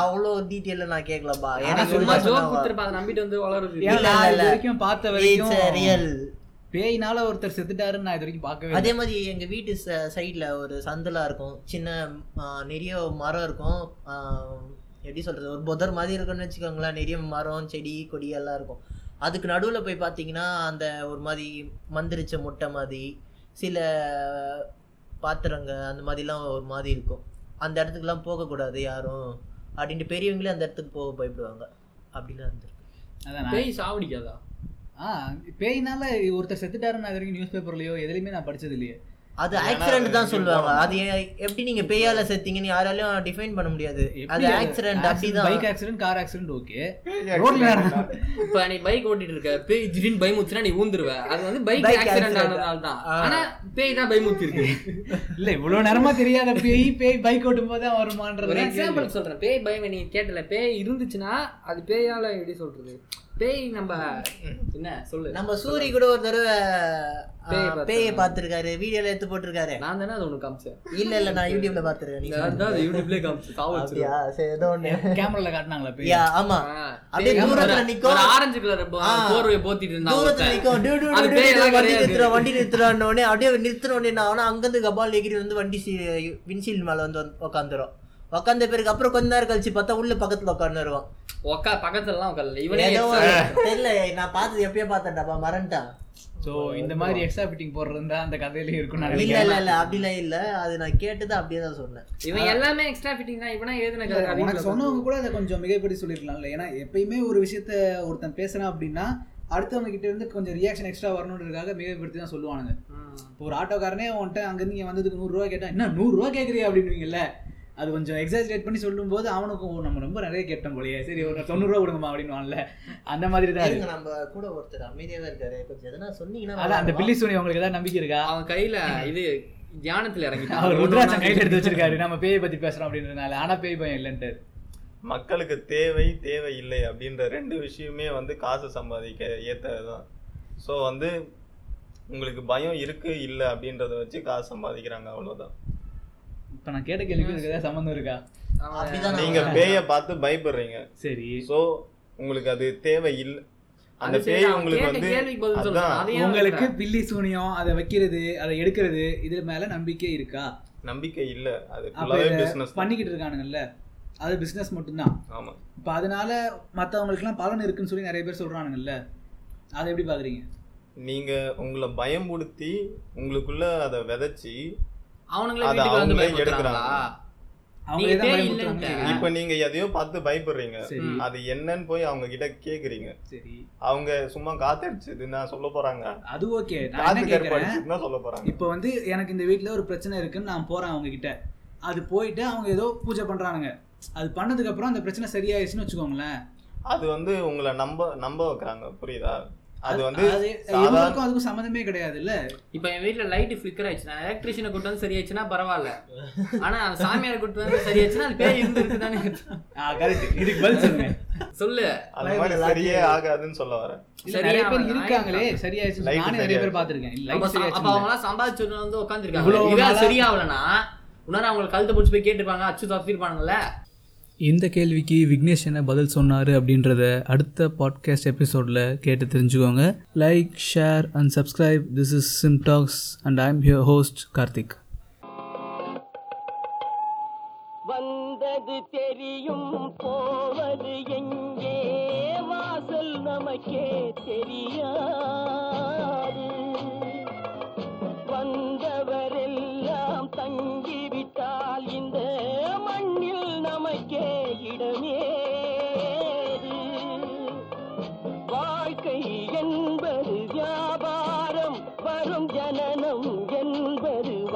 அவ்வளோ டீட்டெயில நான் கேட்கலப்பா ஆனா எனக்கு சும்மா சும்மா ஜோக் கொடுத்துருப்பா அதை நம்பிட்டு வந்து வளருது. ஏன் இல்ல, நான் இல்ல, இது இல்ல. வரைக்கும் பார்த்த வரைக்கும் ரியல் பேய்னால ஒருத்தர் செத்துட்டாருன்னு நான் இது வரைக்கும் பார்க்கவே அதே. மாதிரி எங்க வீட்டு சைடுல ஒரு சந்தலா இருக்கும். சின்ன நிறைய மரம் இருக்கும். எப்படி சொல்றது? ஒரு புதர் மாதிரி இருக்கும்னு வச்சுக்கோங்களேன். நிறைய மரம் செடி கொடி எல்லாம் இருக்கும். அதுக்கு நடுவுல போய் பார்த்தீங்கன்னா அந்த ஒரு மாதிரி மந்திரிச்ச முட்டை மாதிரி சில பாத்திரங்க அந்த மாதிரிலாம் ஒரு மாதிரி இருக்கும். அந்த இடத்துக்குலாம் போகக்கூடாது யாரும். அப்படின்ட்டு பெரியவங்களே அந்த இடத்துக்கு போக பயப்படுவாங்க. அப்படிலாம் இருந்திருக்கு. அதான் பேய் சாவடிக்காதா? ஆ பேய்னால ஒருத்தர் செத்துட்டாருன்னு நியூஸ் பேப்பர்லயோ எதுலயுமே நான் படிச்சது இல்லையே. அது ஆக்சிடென்ட் தான் சொல்லுவாங்க. அது எப்படி நீங்க பேயால செத்தீங்கன்னு யாராலையும் டிஃபைன் பண்ண முடியாது. அது ஆக்சிடென்ட் அப்படிதான் bike accident car accident okay ரோட்ல இப்ப நீ பைக் ஓட்டிட்டு இருக்க பேய் திடீர்னு பயமுச்சுனா நீ ஊந்துருவ. அது வந்து பைக் ஆக்சிடென்ட் accident. ஆனதால தான். ஆனா பேய் தான் பயமுச்சு இருக்கு இல்ல இவ்வளவு நேரமா தெரியாத பேய் பேய் பைக் ஓட்டும் போது தான் வருமான்றது ஒரு எக்ஸாம்பிள் சொல்றேன். பேய் பயம் நீ கேட்டல. பேய் இருந்துச்சுன்னா அது பேயால எப்படி சொல்றது? பேய் நம்ம என்ன? சொல்லு. நம்ம சூரி கூட ஒரு தடவை பேயை பார்த்திருக்காரு. வீடியோல எடுத்து போட்டிருக்காரு. நான் தானே அது ஒண்ணு காமிச்சேன்? இல்ல இல்ல நான் யூடியூப்ல பார்த்திருக்கேன். நீ நான் தான் அது யூடியூப்லயே காமிச்சு சாவ அப்படியா? சரி ஏதோ ஒண்ணு. கேமரால காட்டினாங்களா பேய்? ஆமா. அப்படியே தூரத்துல ஒரு- நிக்கும். ஒரு ஆரஞ்சு கலர் ஆ. போர்வையை போத்திட்டு இருந்தான் தூரத்துல. நிக்கும் டியூ, எல்லாம் வண்டி. நிறுத்துறா வண்டி நிறுத்துறான்னு உடனே அப்படியே நிறுத்தின உடனே நான் ஆனா அங்கிருந்து கபால் எகிரி வந்து வண்டி வின்சீல்டு மேல வந்து உட்காந்துரும் உட்காந்த பிறகு அப்புறம் கொஞ்ச நேரம் கழிச்சு பார்த்தா உள்ள பக்கத்துல உட்காந்துருவான் உக்கா பக்கத்துல எல்லாம் உட்காரல இவனே தெரியல நான் பார்த்தது எப்பயோ பார்த்தேன்டாப்பா மறந்துட்டான் சோ இந்த மாதிரி எக்ஸ்ட்ரா ஃபிட்டிங் போடுறது அந்த கதையில இருக்கும் நான் இல்ல இல்ல இல்ல அப்படிலாம் இல்ல. அது நான் கேட்டது அப்படியே தான் சொன்னேன். இவன் எல்லாமே எக்ஸ்ட்ரா ஃபிட்டிங் தான். இவனா எழுதின கதை உனக்கு சொன்னவங்க கூட அதை கொஞ்சம் மிகைப்படி சொல்லிருக்கலாம்ல ஏன்னா எப்பயுமே ஒரு விஷயத்த ஒருத்தன் பேசுறான் அப்படின்னா அடுத்தவங்க கிட்ட இருந்து கொஞ்சம் ரியாக்ஷன் எக்ஸ்ட்ரா வரணுன்றதுக்காக மிகைப்படுத்தி தான் சொல்லுவானுங்க. இப்போ ஒரு ஆட்டோக்காரனே உன்கிட்ட அங்கேருந்து இங்கே வந்ததுக்கு நூறுரூவா கேட்டா என்ன நூறுரூவா கேட்குறியா அப்படின்னுவீங்கல்ல. அது கொஞ்சம் எக்ஸாஜரேட் பண்ணி சொல்லும்போது அவனுக்கும் நம்ம ரொம்ப நிறைய கேட்டோம் போலயே. சரி ஒரு தொண்ணூறுரூவா கொடுங்கம்மா அப்படின்னுவான்ல அந்த மாதிரி தான் நம்ம கூட ஒருத்தர் அமைதியாவே இருக்காரு. கொஞ்சம் எதனா சொன்னீங்கன்னா அதான் அந்த பில்லி சோனி உங்களுக்கு ஏதாவது நம்பிக்கை இருக்கா? அவன் கையில (laughs) இது தியானத்துல இறங்கிட்டான். அவர் ருத்ராட்சம் கையில் எடுத்து வச்சிருக்காரு. நம்ம பேயை பத்தி பேசுறோம் அப்படின்றதுனால. ஆனா பேய் பயம் இல்லைன்ட்டு. மக்களுக்கு தேவை தேவை இல்லை அப்படின்ற ரெண்டு விஷயமே வந்து காசு சம்பாதிக்க ஏத்ததுதான். ஸோ வந்து உங்களுக்கு பயம் இருக்கு இல்லை அப்படின்றத வச்சு காசு சம்பாதிக்கிறாங்க அவ்வளவுதான். இப்போ நான் கேட்ட கேள்விக்கு இதுக்கு ஏதாவது சம்மந்தம் இருக்கா? நீங்க பேயை பார்த்து பயப்படுறீங்க. சரி. ஸோ உங்களுக்கு அது தேவை இல்லை அந்த பேய் உங்களுக்கு வந்து உங்களுக்கு? பில்லி சூனியம் அதை வைக்கிறது அதை எடுக்கிறது இது மேல நம்பிக்கை இருக்கா? நம்பிக்கை இல்ல. அது பிசினஸ் பண்ணிக்கிட்டு இருக்கானுங்கல்ல. அது பிஸ்னஸ் மட்டும்தான். ஆமா. இப்போ அதனால மற்றவங்களுக்குலாம் பலன் இருக்குன்னு சொல்லி நிறைய பேர் சொல்கிறானுங்கல்ல அதை எப்படி பார்க்குறீங்க? நீங்க உங்களை பயம்படுத்தி உங்களுக்குள்ள அதை விதைச்சி அவனுங்களே வீட்டுக்கு வந்து பயப்படுறாங்களா. இப்ப நீங்க எதையோ பார்த்து பயப்படுறீங்க. சரி. அது என்னன்னு போய் அவங்க கிட்ட கேக்குறீங்க. சரி. அவங்க சும்மா காத்தடிச்சதுன்னா சொல்ல போறாங்க. அது ஓகே. சொல்ல போறாங்க. இப்போ வந்து எனக்கு இந்த வீட்டில் ஒரு பிரச்சனை இருக்குன்னு நான் போகிறேன் அவங்க கிட்ட அது போயிட்டு அவங்க ஏதோ பூஜை பண்ணுறானுங்க அது பண்ணதுக்கு அப்புறம் அந்த பிரச்சனை சரியாயிடுச்சுன்னு வச்சுக்கோங்களேன். அது வந்து உங்களை நம்ப நம்ப வைக்கிறாங்க. புரியுதா? அது வந்து அது இவங்களுக்கும் அதுக்கும் சம்மந்தமே கிடையாது இல்ல இப்ப என் வீட்ல லைட் ஃபிளிக்கர் ஆயிடுச்சு நான் எலக்ட்ரிஷியனை கூட்டு வந்து சரியாச்சுன்னா பரவாயில்ல. ஆனா அந்த சாமியார் கூட்டு வந்து சரியாச்சுன்னா அது பேய் இருந்து இருக்குதானே கரெக்ட் இதுக்கு பதில் சொல்லுங்க. சொல்லு. அந்த மாதிரி சரியே ஆகாதுன்னு சொல்ல வரேன் நிறைய பேர் சரியா இருக்காங்களே சரியாயிடுச்சு நானே நிறைய. பேர் பார்த்திருக்கேன். அப்ப அவங்க எல்லாம் சம்பாதிச்சு வந்து உட்காந்துருக்காங்க சரியாகலன்னா உன்னார அவங்களுக்கு கழுத்தை பிடிச்சி போய் கேட்டுருப்பாங்க அச்சு தப்பிருப்பானுங்கல்ல இந்த கேள்விக்கு விக்னேஷ் என்ன பதில் சொன்னார் அப்படின்றத அடுத்த பாட்காஸ்ட் எபிசோடில் கேட்டு தெரிஞ்சுக்கோங்க. Like share and subscribe this is Simtalks and I am here host Karthik வந்தது தெரியும் போ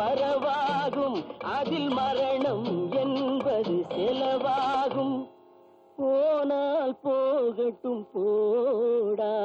வரவாகும். அதில் மரணம் என்பது செலவாகும். போனால் போகட்டும் போடா.